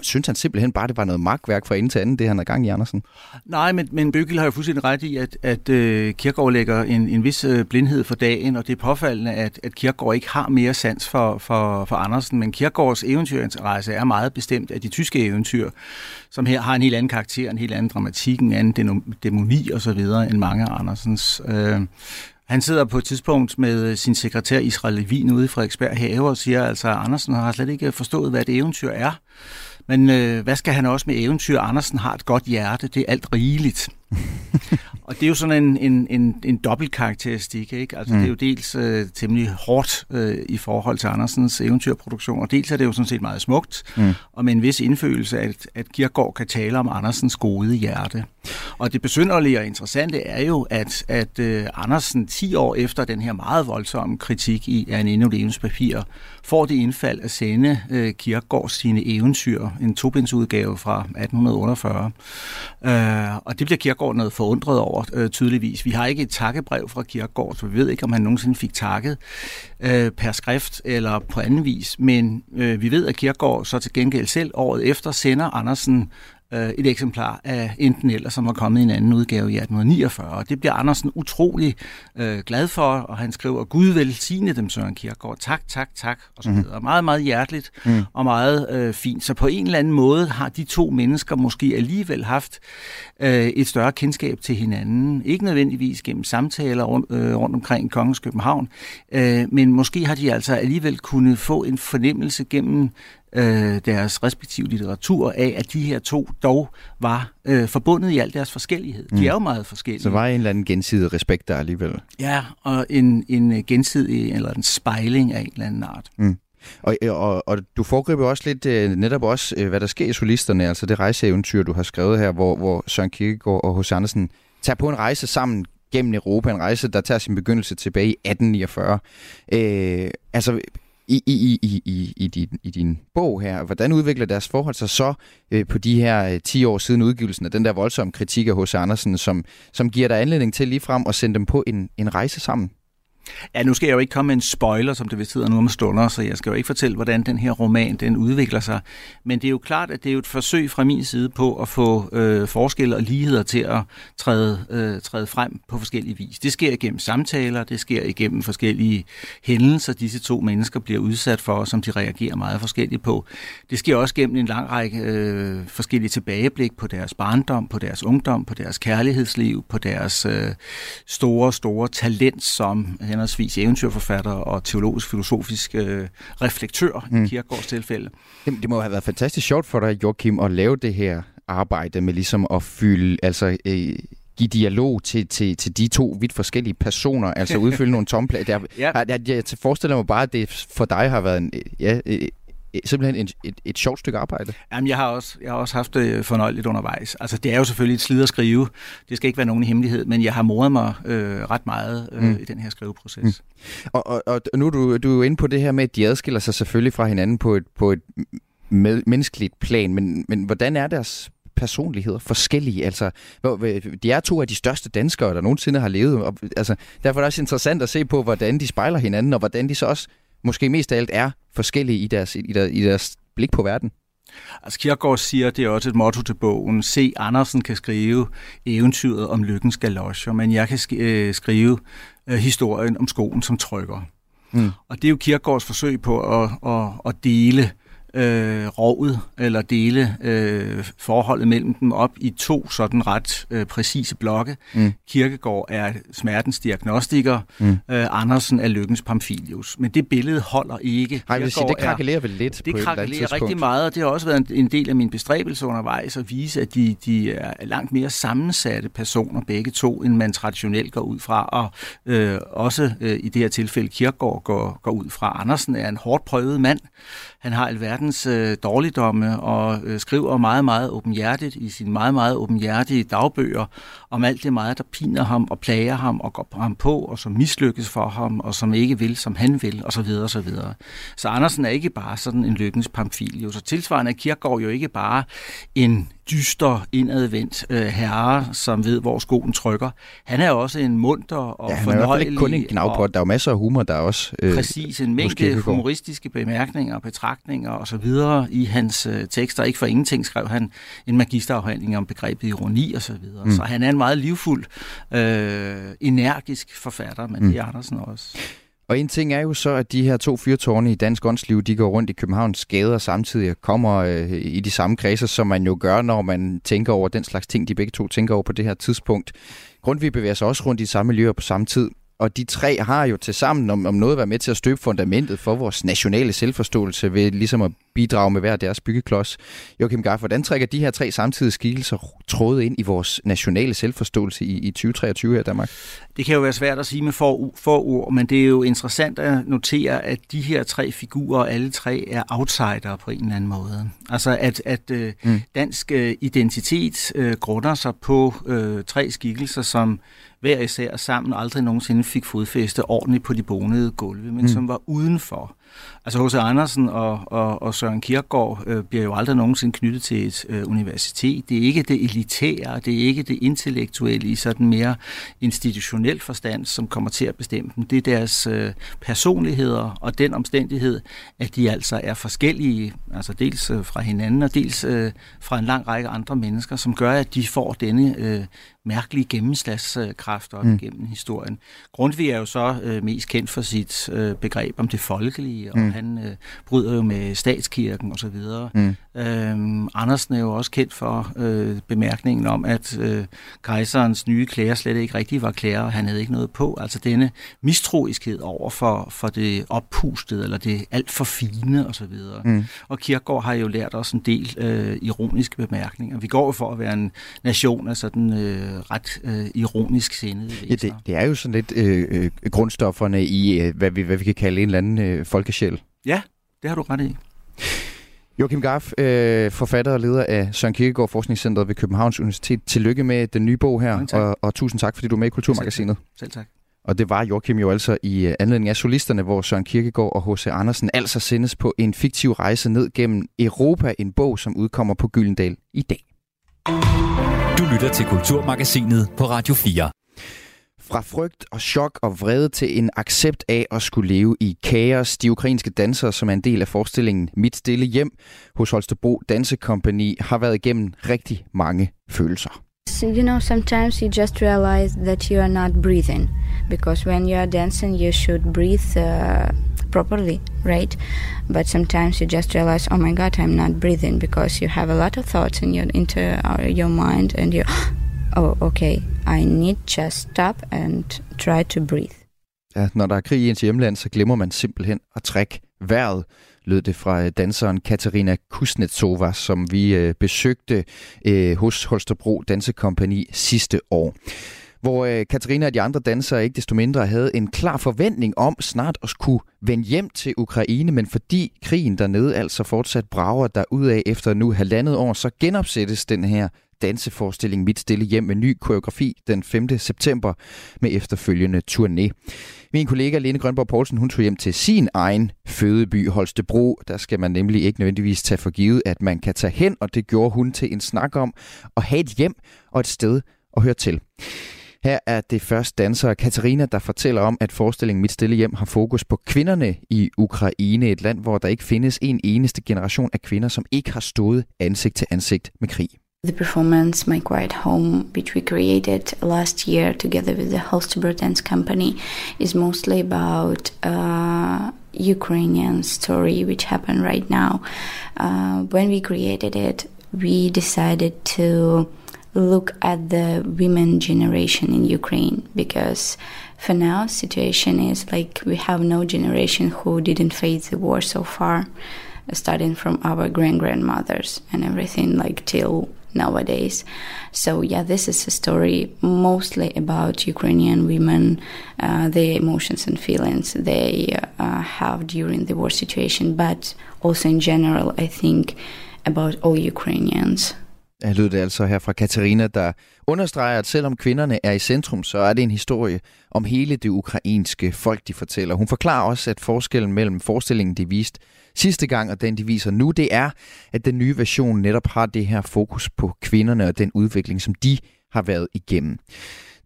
Synes han simpelthen bare, det var noget magtværk fra ende til anden, det han er gang i, Andersen? Nej, men, men Bøgel har jo fuldstændig ret i, at, at uh, Kierkegaard lægger en, en vis øh, blindhed for dagen, og det er påfaldende, at, at Kierkegaard ikke har mere sans for, for, for Andersen, men Kierkegaards eventyrinteresse er meget bestemt af de tyske eventyr, som her har en helt anden karakter, en helt anden dramatik, en anden dæmoni og så videre end mange af Andersens. Uh, han sidder på et tidspunkt med sin sekretær Israel Levin ude i Frederiksberg Have og siger altså, Andersen har slet ikke forstået, hvad et eventyr er. Men øh, hvad skal han også med eventyr? Andersen har et godt hjerte, det er alt rigeligt og det er jo sådan en, en, en, en dobbelt karakteristik. Ikke? Altså, mm. Det er jo dels øh, temmelig hårdt øh, i forhold til Andersens eventyrproduktion, og dels er det jo sådan set meget smukt, mm. og med en vis indfølelse, at, at Kierkegaard kan tale om Andersens gode hjerte. Og det besynderlige og interessante er jo, at, at øh, Andersen 10 år efter den her meget voldsomme kritik i en endnu levens papir, får det indfald at sende øh, Kierkegaard sine eventyr, en tobindsudgave fra 1848. Øh, og det bliver Kierkegaard noget forundret over, øh, tydeligvis. Vi har ikke et takkebrev fra Kierkegaard, så vi ved ikke, om han nogensinde fik takket øh, per skrift eller på anden vis. Men øh, vi ved, at Kierkegaard så til gengæld selv året efter sender Andersen øh, et eksemplar af enten eller, som var kommet i en anden udgave i 1849. Og det bliver Andersen utrolig øh, glad for, og han skriver, Gud velsigne dem, Søren Kierkegaard. Tak, tak, tak, og så videre. Mm. Meget, meget hjerteligt mm. og meget øh, fint. Så på en eller anden måde har de to mennesker måske alligevel haft øh, et større kendskab til hinanden. Ikke nødvendigvis gennem samtaler rundt, øh, rundt omkring Kongens København, øh, men måske har de altså alligevel kunne få en fornemmelse gennem øh, deres respektive litteratur af, at de her to dog var øh, forbundet i al deres forskellighed. Mm. De er jo meget forskellige. Så var en eller anden gensidig respekt der alligevel. Ja, og en, en gensidig eller en spejling af en eller anden art. Mm. Og, og, og du foregriber også lidt øh, netop også, øh, hvad der sker i solisterne, altså det rejseeventyr, du har skrevet her, hvor, hvor Søren Kierkegaard og H.C. Andersen tager på en rejse sammen gennem Europa, en rejse, der tager sin begyndelse tilbage i 1849. Øh, altså, i, i, i, i, i, din, i din bog her, hvordan udvikler deres forhold sig så øh, på de her øh, 10 år siden udgivelsen af den der voldsomme kritik af H.C. Andersen, som, som giver dig anledning til lige frem at sende dem på en, en rejse sammen? Ja, nu skal jeg jo ikke komme med en spoiler, som det vist hedder nu om stunder, så jeg skal jo ikke fortælle, hvordan den her roman den udvikler sig. Men det er jo klart, at det er jo et forsøg fra min side på at få øh, forskelle og ligheder til at træde, øh, træde frem på forskellige vis. Det sker igennem samtaler, det sker igennem forskellige hændelser, disse to mennesker bliver udsat for, som de reagerer meget forskelligt på. Det sker også gennem en lang række øh, forskellige tilbageblik på deres barndom, på deres ungdom, på deres kærlighedsliv, på deres øh, store, store talent som henholdsvis eventyrforfatter og teologisk-filosofisk øh, reflektør mm. i Kierkegaards tilfælde. Det, det må have været fantastisk sjovt for dig, Joachim, at lave det her arbejde med ligesom at fylde, altså øh, give dialog til, til, til de to vidt forskellige personer, altså udfylde nogle tomplader. Jeg, ja. jeg, jeg forestiller mig bare, at det for dig har været en, ja, simpelthen et, et, et sjovt stykke arbejde. Jamen, jeg har også, jeg har også haft det fornøjeligt undervejs. Altså, det er jo selvfølgelig et slid at skrive. Det skal ikke være nogen hemmelighed, men jeg har moret mig øh, ret meget øh, mm. i den her skriveproces. Mm. Og, og, og nu er du, du er jo inde på det her med, at de adskiller sig selvfølgelig fra hinanden på et, på et med, menneskeligt plan, men, men hvordan er deres personligheder forskellige. Altså, de er to af de største danskere, der nogensinde har levet. Og, altså, derfor er det også interessant at se på, hvordan de spejler hinanden, og hvordan de så også måske mest af alt er forskellige i deres, i deres, i deres blik på verden. Altså Kierkegaard siger, det er også et motto til bogen, se Andersen kan skrive eventyret om lykkens galoscher, men jeg kan øh, skrive øh, historien om skoen som trykker. Mm. Og det er jo Kierkegaards forsøg på at, at, at dele øh, rovet eller dele øh, forholdet mellem dem op i to sådan ret øh, præcise blokke. Mm. Kirkegaard er smertens diagnostiker, mm. øh, Andersen er lykkens Pamphilius. Men det billede holder ikke. Nej, vil sige, det krakelerer vel lidt Det krakelerer rigtig meget, og det har også været en, en del af min bestræbelse undervejs at vise, at de, de er langt mere sammensatte personer, begge to, end man traditionelt går ud fra. Og øh, også øh, i det her tilfælde Kirkegaard går, går ud fra. Andersen er en hårdt prøvet mand. Han har alverdens øh, dårligdomme og øh, skriver meget, meget åbenhjertigt i sine meget, meget åbenhjertige dagbøger om alt det meget, der piner ham og plager ham og går på ham på, og som mislykkes for ham, og som ikke vil, som han vil, osv. Så, så, videre. så Andersen er ikke bare sådan en lykkens pamfilius, Så tilsvarende er Kierkegaard jo ikke bare en dyster, indadvendt øh, herre, som ved, hvor skoen trykker. Han er også en munter og ja, han er i ikke kun en knavpot. Der er jo masser af humor, der er også... Øh, præcis, en mængde humoristiske bemærkninger, betragtninger osv. i hans øh, tekster. Ikke for ingenting skrev han en magisterafhandling om begrebet ironi osv. Så, videre. mm. så han er en meget livfuld, øh, energisk forfatter, men mm. det er Andersen også. Og en ting er jo så, at de her to fyrtårne i dansk åndsliv, de går rundt i Københavns gader samtidig og kommer øh, i de samme kredser, som man jo gør, når man tænker over den slags ting, de begge to tænker over på det her tidspunkt. Grundtvig bevæger sig også rundt i samme miljøer på samme tid og de tre har jo til sammen om, om noget været med til at støbe fundamentet for vores nationale selvforståelse ved ligesom at bidrage med hver deres byggeklods. Joachim Gaff, hvordan trækker de her tre samtidige skikkelser trådet ind i vores nationale selvforståelse i, i 2023 her i Danmark? Det kan jo være svært at sige med for, for ord, men det er jo interessant at notere, at de her tre figurer, alle tre er outsider på en eller anden måde. Altså at, at øh, mm. dansk øh, identitet øh, grunder sig på øh, tre skikkelser, som hver især sammen aldrig nogensinde fik fodfæste ordentligt på de bonede gulve, men mm. som var udenfor. Altså H.C. Andersen og, og, og Søren Kierkegaard øh, bliver jo aldrig nogensinde knyttet til et øh, universitet. Det er ikke det elitære, det er ikke det intellektuelle i sådan mere institutionel forstand, som kommer til at bestemme dem. Det er deres øh, personligheder og den omstændighed, at de altså er forskellige, altså dels øh, fra hinanden og dels øh, fra en lang række andre mennesker, som gør, at de får denne øh, mærkelige gennemslagskraft op mm. gennem historien. Grundtvig er jo så øh, mest kendt for sit øh, begreb om det folkelige, og mm. Han øh, bryder jo med statskirken osv. Mm. Øhm, Andersen er jo også kendt for øh, bemærkningen om, at øh, kejserens nye klæder slet ikke rigtig var klæder, og han havde ikke noget på. Altså denne mistroiskhed over for, for det oppustede, eller det alt for fine osv. Mm. Og Kierkegaard har jo lært os en del øh, ironiske bemærkninger. Vi går jo for at være en nation af sådan øh, ret øh, ironisk sindet. Ja, det, det er jo sådan lidt øh, øh, grundstofferne i, øh, hvad, vi, hvad vi kan kalde en eller anden øh, folkesjæl. Ja, det har du ret i. Joachim Gaff, øh, forfatter og leder af Søren Kierkegaard Forskningscenteret ved Københavns Universitet. Tillykke med den nye bog her, og, og tusind tak, fordi du er med i Kulturmagasinet. Selv tak. Og det var Joachim jo altså i øh, anledning af solisterne, hvor Søren Kierkegaard og H.C. Andersen altså sendes på en fiktiv rejse ned gennem Europa, en bog, som udkommer på Gyldendal i dag. Du lytter til Kulturmagasinet på Radio 4. Fra frygt og chok og vrede til en accept af at skulle leve i kaos. De ukrainske dansere, som er en del af forestillingen Mit Stille Hjem hos Holstebro Dansekompani, har været igennem rigtig mange følelser. So, you know, sometimes you just realize that you are not breathing because when you are dancing, you should breathe uh, properly, right? But sometimes you just realize, oh my God, I'm not breathing because you have a lot of thoughts in your into uh, your mind, and you, oh, okay, I need just stop and try to breathe. Ja, når der er krig i ens hjemland, så glemmer man simpelthen at trække vejret, lød det fra øh, danseren Katarina Kuznetsova, som vi øh, besøgte øh, hos Holstebro Dansekompani sidste år hvor øh, Katarina og de andre dansere ikke desto mindre havde en klar forventning om snart at kunne vende hjem til Ukraine, men fordi krigen dernede altså fortsat brager der ud af efter nu halvandet år, så genopsættes den her danseforestilling Mit Stille Hjem med ny koreografi den 5. september med efterfølgende turné. Min kollega Lene Grønborg Poulsen, hun tog hjem til sin egen fødeby Holstebro. Der skal man nemlig ikke nødvendigvis tage for givet, at man kan tage hen, og det gjorde hun til en snak om at have et hjem og et sted at høre til. Her er det først danser Katarina, der fortæller om, at forestillingen Mit Stille Hjem har fokus på kvinderne i Ukraine, et land, hvor der ikke findes en eneste generation af kvinder, som ikke har stået ansigt til ansigt med krig. The performance My Quiet Home, which we created last year together with the Holstebro Dance Company, is mostly about uh, Ukrainian story which happened right now. Uh, when we created it, we decided to look at the women generation in Ukraine because for now situation is like we have no generation who didn't face the war so far starting from our grand grandmothers and everything like till nowadays so yeah this is a story mostly about ukrainian women uh, their emotions and feelings they uh, have during the war situation but also in general i think about all ukrainians Jeg lød det altså her fra Katarina, der understreger, at selvom kvinderne er i centrum, så er det en historie om hele det ukrainske folk, de fortæller. Hun forklarer også, at forskellen mellem forestillingen, de viste sidste gang, og den, de viser nu, det er, at den nye version netop har det her fokus på kvinderne og den udvikling, som de har været igennem.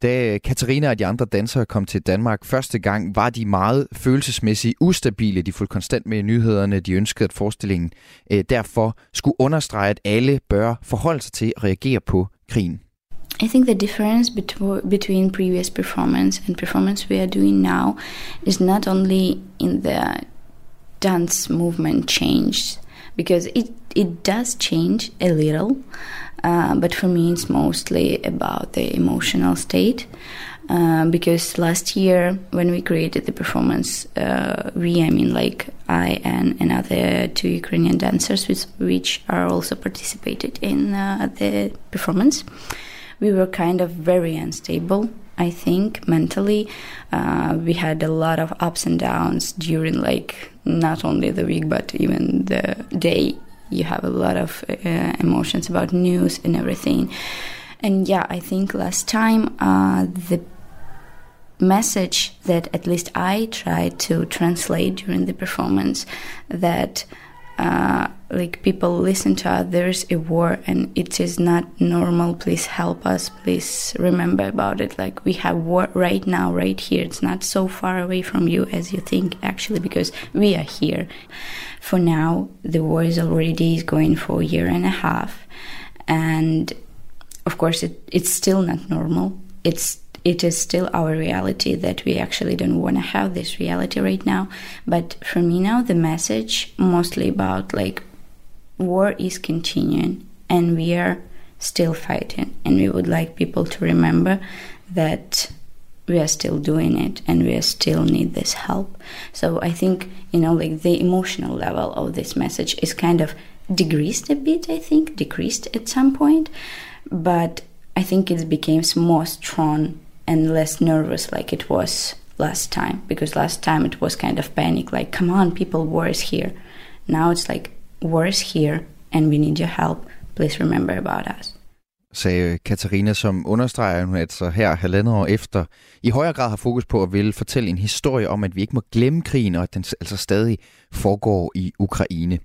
Da Katarina og de andre dansere kom til Danmark første gang, var de meget følelsesmæssigt ustabile. De fulgte konstant med i nyhederne. De ønskede, at forestillingen øh, derfor skulle understrege, at alle bør forholde sig til at reagere på krigen. I think the difference between previous performance and performance we are doing now is not only in the dance movement change, because it, it does change a little, Uh, but for me, it's mostly about the emotional state. Uh, because last year when we created the performance, uh, we, I mean, like I and another two Ukrainian dancers, which, which are also participated in uh, the performance, we were kind of very unstable. I think mentally, uh, we had a lot of ups and downs during like not only the week but even the day. You have a lot of uh, emotions about news and everything. And yeah, I think last time uh, the message that at least I tried to translate during the performance that uh, like people listen to others a war and it is not normal. Please help us. Please remember about it. Like we have war right now right here. It's not so far away from you as you think actually because we are here. For now the war is already going for a year and a half. And of course it, it's still not normal. It's it is still our reality that we actually don't want to have this reality right now. But for me now, the message mostly about like war is continuing and we are still fighting. And we would like people to remember that we are still doing it and we still need this help. So I think, you know, like the emotional level of this message is kind of decreased a bit, I think, decreased at some point. But I think it became more strong and less nervous like it was last time because last time it was kind of panic like come on people war is here. Now it's like war is here and we need your help. Please remember about us sagde Katarina, som understreger, at hun altså her halvandet år efter i højere grad har fokus på at ville fortælle en historie om, at vi ikke må glemme krigen, og at den altså stadig foregår i Ukraine.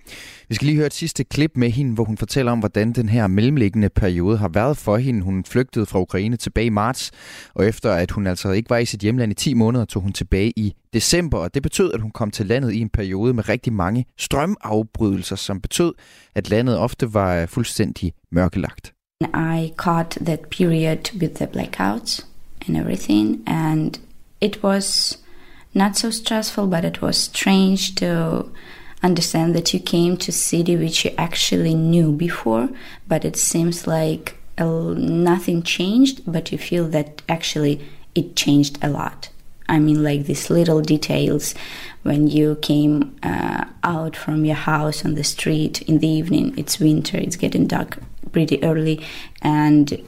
Vi skal lige høre et sidste klip med hende, hvor hun fortæller om, hvordan den her mellemliggende periode har været for hende. Hun flygtede fra Ukraine tilbage i marts, og efter at hun altså ikke var i sit hjemland i 10 måneder, tog hun tilbage i december, og det betød, at hun kom til landet i en periode med rigtig mange strømafbrydelser, som betød, at landet ofte var fuldstændig mørkelagt. I caught that period with the blackouts and everything, and it was not so stressful, but it was strange to understand that you came to city which you actually knew before, but it seems like nothing changed, but you feel that actually it changed a lot. I mean, like these little details when you came uh, out from your house on the street in the evening, it's winter, it's getting dark pretty early and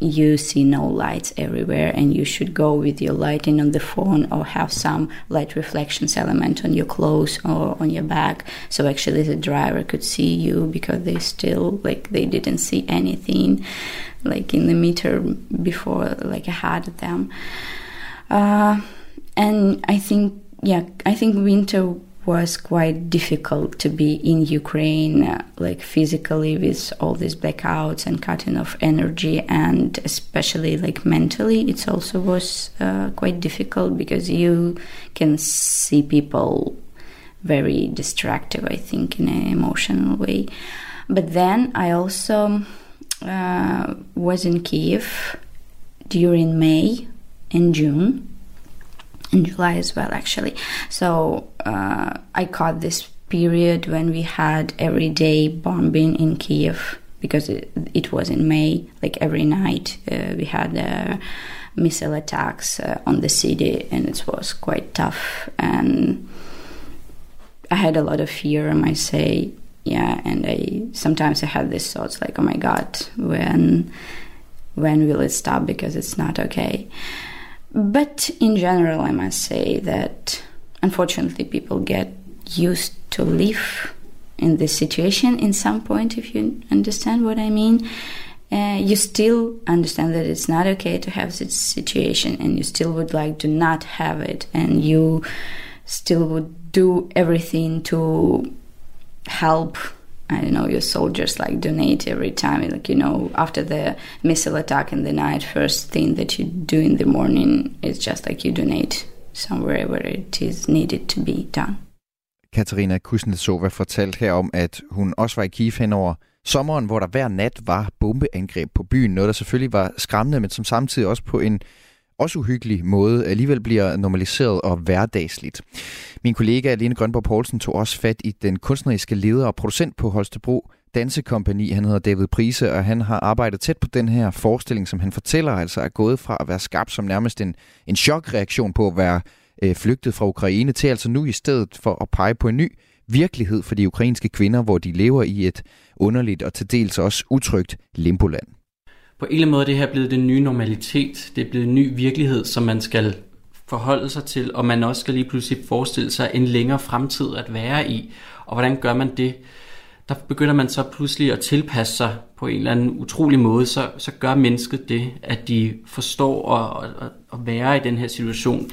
you see no lights everywhere and you should go with your lighting on the phone or have some light reflections element on your clothes or on your back so actually the driver could see you because they still like they didn't see anything like in the meter before like ahead of them. Uh, and i think yeah i think winter was quite difficult to be in Ukraine, uh, like physically with all these blackouts and cutting off energy, and especially like mentally, it also was uh, quite difficult because you can see people very destructive, I think, in an emotional way. But then I also uh, was in Kiev during May and June in July as well, actually. So uh, I caught this period when we had everyday bombing in Kiev because it, it was in May. Like every night, uh, we had uh, missile attacks uh, on the city, and it was quite tough. And I had a lot of fear, I might say. Yeah, and I sometimes I had these thoughts like, "Oh my God, when when will it stop? Because it's not okay." But in general, I must say that unfortunately people get used to live in this situation in some point, if you understand what I mean. Uh, you still understand that it's not okay to have this situation and you still would like to not have it and you still would do everything to help I don't know, your soldiers like donate every time. Like, you know, after the missile attack in the night, first thing that you do in the morning is just like you donate somewhere where it is needed to be done. Katarina Kuznetsova fortalte her om, at hun også var i Kiev hen over sommeren, hvor der hver nat var bombeangreb på byen. Noget, der selvfølgelig var skræmmende, men som samtidig også på en også uhyggelig måde alligevel bliver normaliseret og hverdagsligt. Min kollega Aline Grønborg Poulsen tog også fat i den kunstneriske leder og producent på Holstebro, dansekompani. Han hedder David Prise, og han har arbejdet tæt på den her forestilling, som han fortæller altså er gået fra at være skabt som nærmest en, en chokreaktion på at være øh, flygtet fra Ukraine, til altså nu i stedet for at pege på en ny virkelighed for de ukrainske kvinder, hvor de lever i et underligt og til dels også utrygt limboland. På en eller anden måde er det her blevet den nye normalitet. Det er blevet en ny virkelighed, som man skal forholde sig til, og man også skal lige pludselig forestille sig en længere fremtid at være i. Og hvordan gør man det? Der begynder man så pludselig at tilpasse sig på en eller anden utrolig måde, så, så gør mennesket det, at de forstår at, at, at være i den her situation.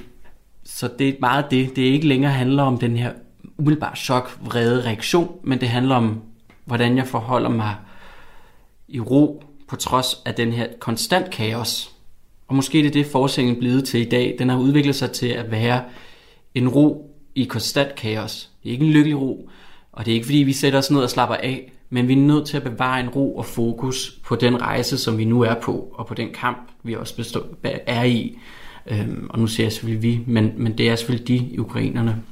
Så det er meget det. Det er ikke længere handler om den her umiddelbare chok, vrede reaktion, men det handler om, hvordan jeg forholder mig i ro på trods af den her konstant kaos. Og måske det er det, forskningen blevet til i dag. Den har udviklet sig til at være en ro i konstant kaos. Det er ikke en lykkelig ro, og det er ikke fordi, vi sætter os ned og slapper af, men vi er nødt til at bevare en ro og fokus på den rejse, som vi nu er på, og på den kamp, vi også bestå, er i. Øhm, og nu ser jeg selvfølgelig vi, men, men det er selvfølgelig de ukrainerne.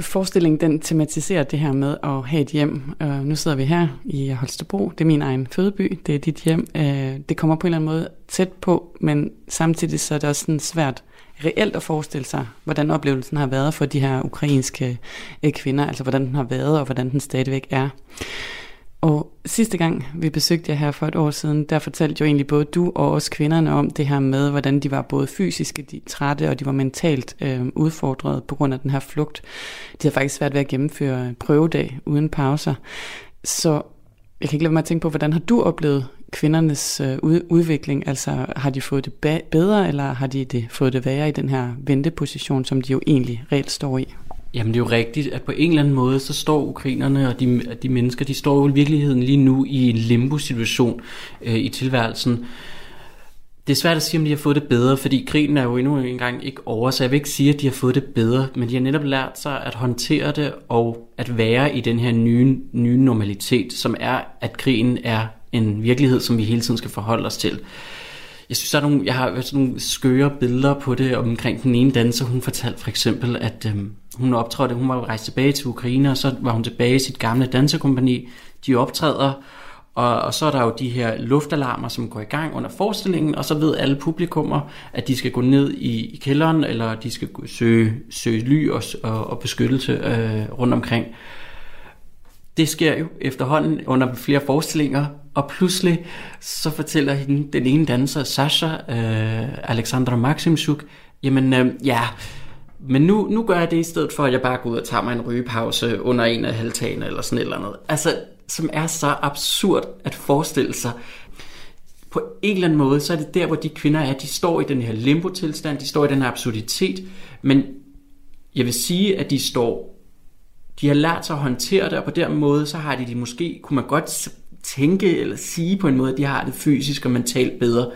Forestillingen den tematiserer det her med at have et hjem. Uh, nu sidder vi her i Holstebro. Det er min egen fødeby. Det er dit hjem. Uh, det kommer på en eller anden måde tæt på, men samtidig så er det også sådan svært reelt at forestille sig, hvordan oplevelsen har været for de her ukrainske uh, kvinder. Altså hvordan den har været, og hvordan den stadigvæk er. Og sidste gang vi besøgte jer her for et år siden, der fortalte jo egentlig både du og os kvinderne om det her med, hvordan de var både fysisk de trætte, og de var mentalt øh, udfordret på grund af den her flugt. De havde faktisk svært ved at gennemføre prøvedag uden pauser. Så jeg kan ikke lade mig at tænke på, hvordan har du oplevet kvindernes øh, udvikling? Altså har de fået det bedre, eller har de det, fået det værre i den her venteposition, som de jo egentlig reelt står i? Jamen det er jo rigtigt, at på en eller anden måde, så står ukrainerne og de, de mennesker, de står jo i virkeligheden lige nu i en limbo-situation øh, i tilværelsen. Det er svært at sige, om de har fået det bedre, fordi krigen er jo endnu engang ikke over, så jeg vil ikke sige, at de har fået det bedre, men de har netop lært sig at håndtere det og at være i den her nye, nye normalitet, som er, at krigen er en virkelighed, som vi hele tiden skal forholde os til. Jeg synes, der er nogle, jeg har sådan nogle skøre billeder på det omkring den ene danser. Hun fortalte for eksempel, at øhm, hun optrådte, hun var rejst tilbage til Ukraine, og så var hun tilbage i sit gamle dansekompani. De optræder, og, og så er der jo de her luftalarmer, som går i gang under forestillingen, og så ved alle publikummer, at de skal gå ned i, i kælderen, eller de skal søge, søge ly og, og, og beskyttelse øh, rundt omkring. Det sker jo efterhånden under flere forestillinger, og pludselig så fortæller hende, den ene danser, Sasha, øh, Alexandra Maximchuk, jamen øh, ja, men nu, nu gør jeg det i stedet for, at jeg bare går ud og tager mig en rygepause under en af halvtagene eller sådan et eller andet. Altså, som er så absurd at forestille sig. På en eller anden måde, så er det der, hvor de kvinder er. De står i den her limbo-tilstand, de står i den her absurditet, men jeg vil sige, at de står, de har lært sig at håndtere det, og på den måde, så har de det måske, kunne man godt tænke eller sige på en måde, at de har det fysisk og mentalt bedre.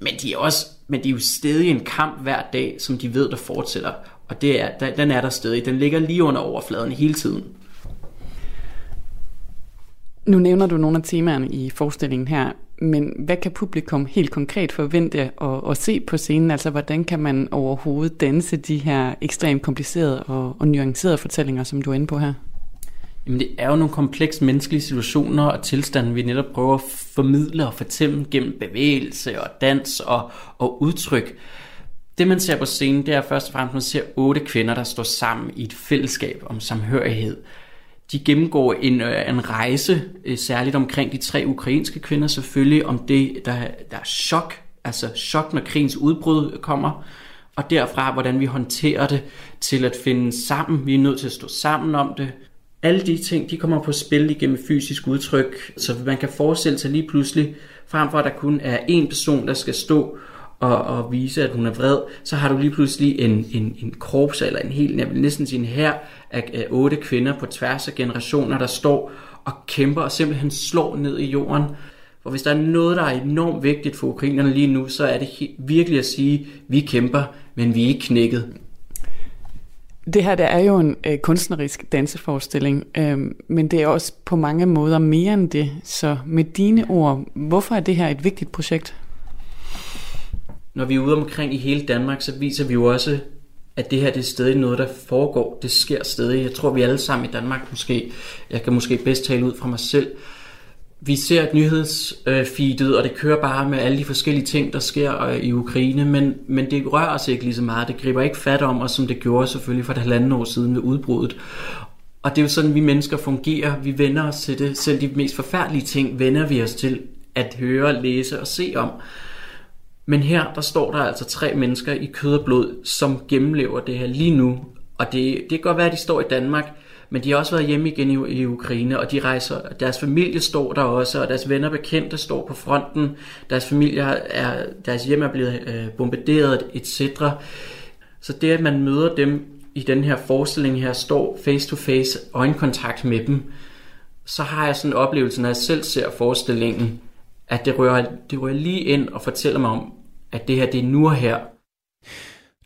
Men de er også men det er jo stadig en kamp hver dag, som de ved, der fortsætter. Og det er, den er der stadig. Den ligger lige under overfladen hele tiden. Nu nævner du nogle af temaerne i forestillingen her, men hvad kan publikum helt konkret forvente at, at se på scenen? Altså, hvordan kan man overhovedet danse de her ekstremt komplicerede og, og nuancerede fortællinger, som du er inde på her? Jamen, det er jo nogle komplekse menneskelige situationer og tilstande, vi netop prøver at formidle og fortælle gennem bevægelse og dans og, og udtryk. Det, man ser på scenen, det er først og fremmest, at man ser otte kvinder, der står sammen i et fællesskab om samhørighed. De gennemgår en, øh, en rejse, øh, særligt omkring de tre ukrainske kvinder selvfølgelig, om det, der, der er chok, altså chok, når krigens udbrud kommer, og derfra, hvordan vi håndterer det til at finde sammen. Vi er nødt til at stå sammen om det, alle de ting, de kommer på spil igennem fysisk udtryk, så man kan forestille sig lige pludselig, frem for at der kun er en person, der skal stå og, og vise, at hun er vred, så har du lige pludselig en, en, en korps, eller en hel, jeg vil næsten sige en her af, af otte kvinder på tværs af generationer, der står og kæmper og simpelthen slår ned i jorden. For hvis der er noget, der er enormt vigtigt for ukrainerne lige nu, så er det virkelig at sige, at vi kæmper, men vi er ikke knækket. Det her det er jo en øh, kunstnerisk danseforestilling, øh, men det er også på mange måder mere end det. Så med dine ord, hvorfor er det her et vigtigt projekt? Når vi er ude omkring i hele Danmark, så viser vi jo også, at det her det er stadig noget, der foregår. Det sker stadig. Jeg tror, vi alle sammen i Danmark måske, jeg kan måske bedst tale ud fra mig selv, vi ser et nyhedsfeedet, og det kører bare med alle de forskellige ting, der sker øh, i Ukraine, men, men det rører os ikke lige så meget. Det griber ikke fat om os, som det gjorde selvfølgelig for et halvanden år siden ved udbruddet. Og det er jo sådan, vi mennesker fungerer. Vi vender os til det. Selv de mest forfærdelige ting vender vi os til at høre, læse og se om. Men her, der står der altså tre mennesker i kød og blod, som gennemlever det her lige nu. Og det, det kan godt være, at de står i Danmark, men de har også været hjemme igen i, i Ukraine, og de rejser, deres familie står der også, og deres venner bekendte står på fronten, deres familie er, deres hjem er blevet øh, bombarderet, etc. Så det, at man møder dem i den her forestilling her, står face to face, øjenkontakt med dem, så har jeg sådan en oplevelse, når jeg selv ser forestillingen, at det rører, det rører lige ind og fortæller mig om, at det her, det er nu og her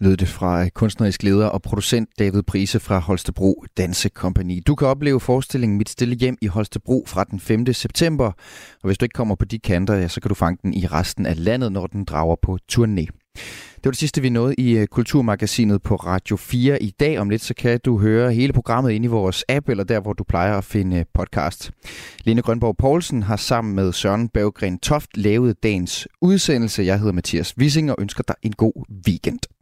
lød det fra øh, kunstnerisk leder og producent David Prise fra Holstebro Dansekompagni. Du kan opleve forestillingen Mit Stille Hjem i Holstebro fra den 5. september, og hvis du ikke kommer på de kanter, ja, så kan du fange den i resten af landet, når den drager på turné. Det var det sidste, vi nåede i øh, Kulturmagasinet på Radio 4 i dag. Om lidt, så kan du høre hele programmet ind i vores app, eller der, hvor du plejer at finde øh, podcast. Lene Grønborg Poulsen har sammen med Søren Berggren Toft lavet dagens udsendelse. Jeg hedder Mathias Wissing og ønsker dig en god weekend.